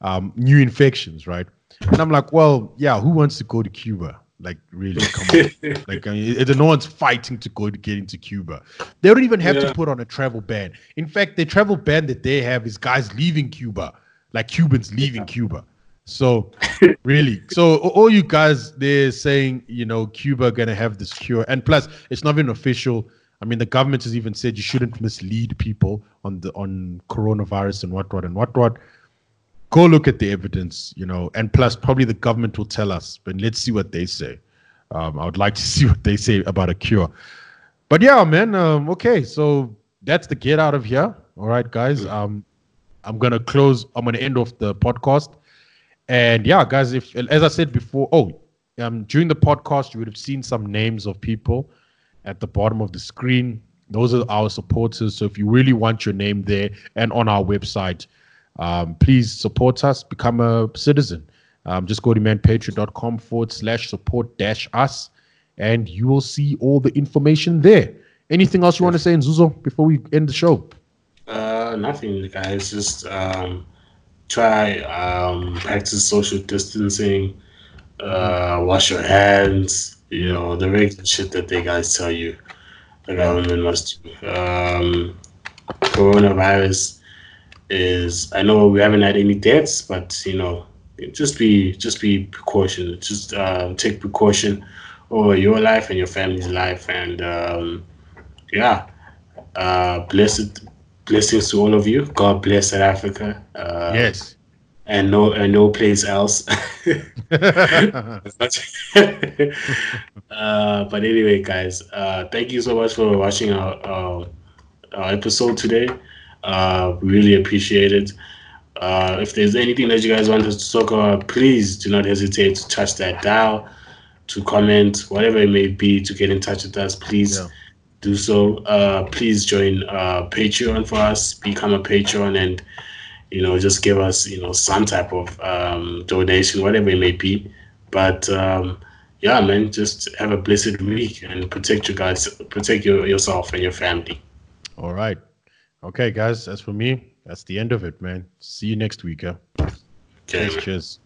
[SPEAKER 1] um, new infections, right? And I'm like, well, yeah, who wants to go to Cuba? Like, really, come on. (laughs) like, I mean, no one's fighting to go to get into Cuba. They don't even have yeah. to put on a travel ban. In fact, the travel ban that they have is guys leaving Cuba, like Cubans leaving yeah. Cuba. So, (laughs) really, so all you guys, they're saying, you know, Cuba gonna have this cure, and plus, it's not even official. I mean, the government has even said you shouldn't mislead people on the on coronavirus and what what and what what go look at the evidence, you know, and plus probably the government will tell us, but let's see what they say. Um, I would like to (laughs) see what they say about a cure. But yeah, man. Um, okay, so that's the get out of here. All right, guys. Um, I'm gonna close. I'm gonna end off the podcast. And yeah, guys, if as I said before, oh, um, during the podcast, you would have seen some names of people at the bottom of the screen. Those are our supporters. So if you really want your name there and on our website, um, please support us, become a citizen. Um, just go to manpatria.com forward slash support dash us, and you will see all the information there. Anything else you want to say, Nzuzo, before we end the show?
[SPEAKER 2] Uh, nothing, guys. Just um, try um, practice social distancing, uh, wash your hands. You know the regular shit that they guys tell you the government must do. Um, coronavirus is I know we haven't had any deaths, but you know, just be just be precaution. Just uh, take precaution over your life and your family's life, and um, yeah, uh, blessed blessings to all of you. God bless South Africa.
[SPEAKER 1] Uh, yes.
[SPEAKER 2] And no, and no place else. (laughs) uh, but anyway, guys, uh, thank you so much for watching our, our, our episode today. Uh, really appreciate it. Uh, if there's anything that you guys want us to talk about, please do not hesitate to touch that dial, to comment, whatever it may be, to get in touch with us. Please yeah. do so. Uh, please join uh, Patreon for us, become a patron, and you know just give us you know some type of um, donation, whatever it may be. But um, yeah, man, just have a blessed week and protect you guys, protect your, yourself and your family.
[SPEAKER 1] All right. Okay, guys, as for me, that's the end of it, man. See you next week.
[SPEAKER 2] Okay. Cheers. cheers.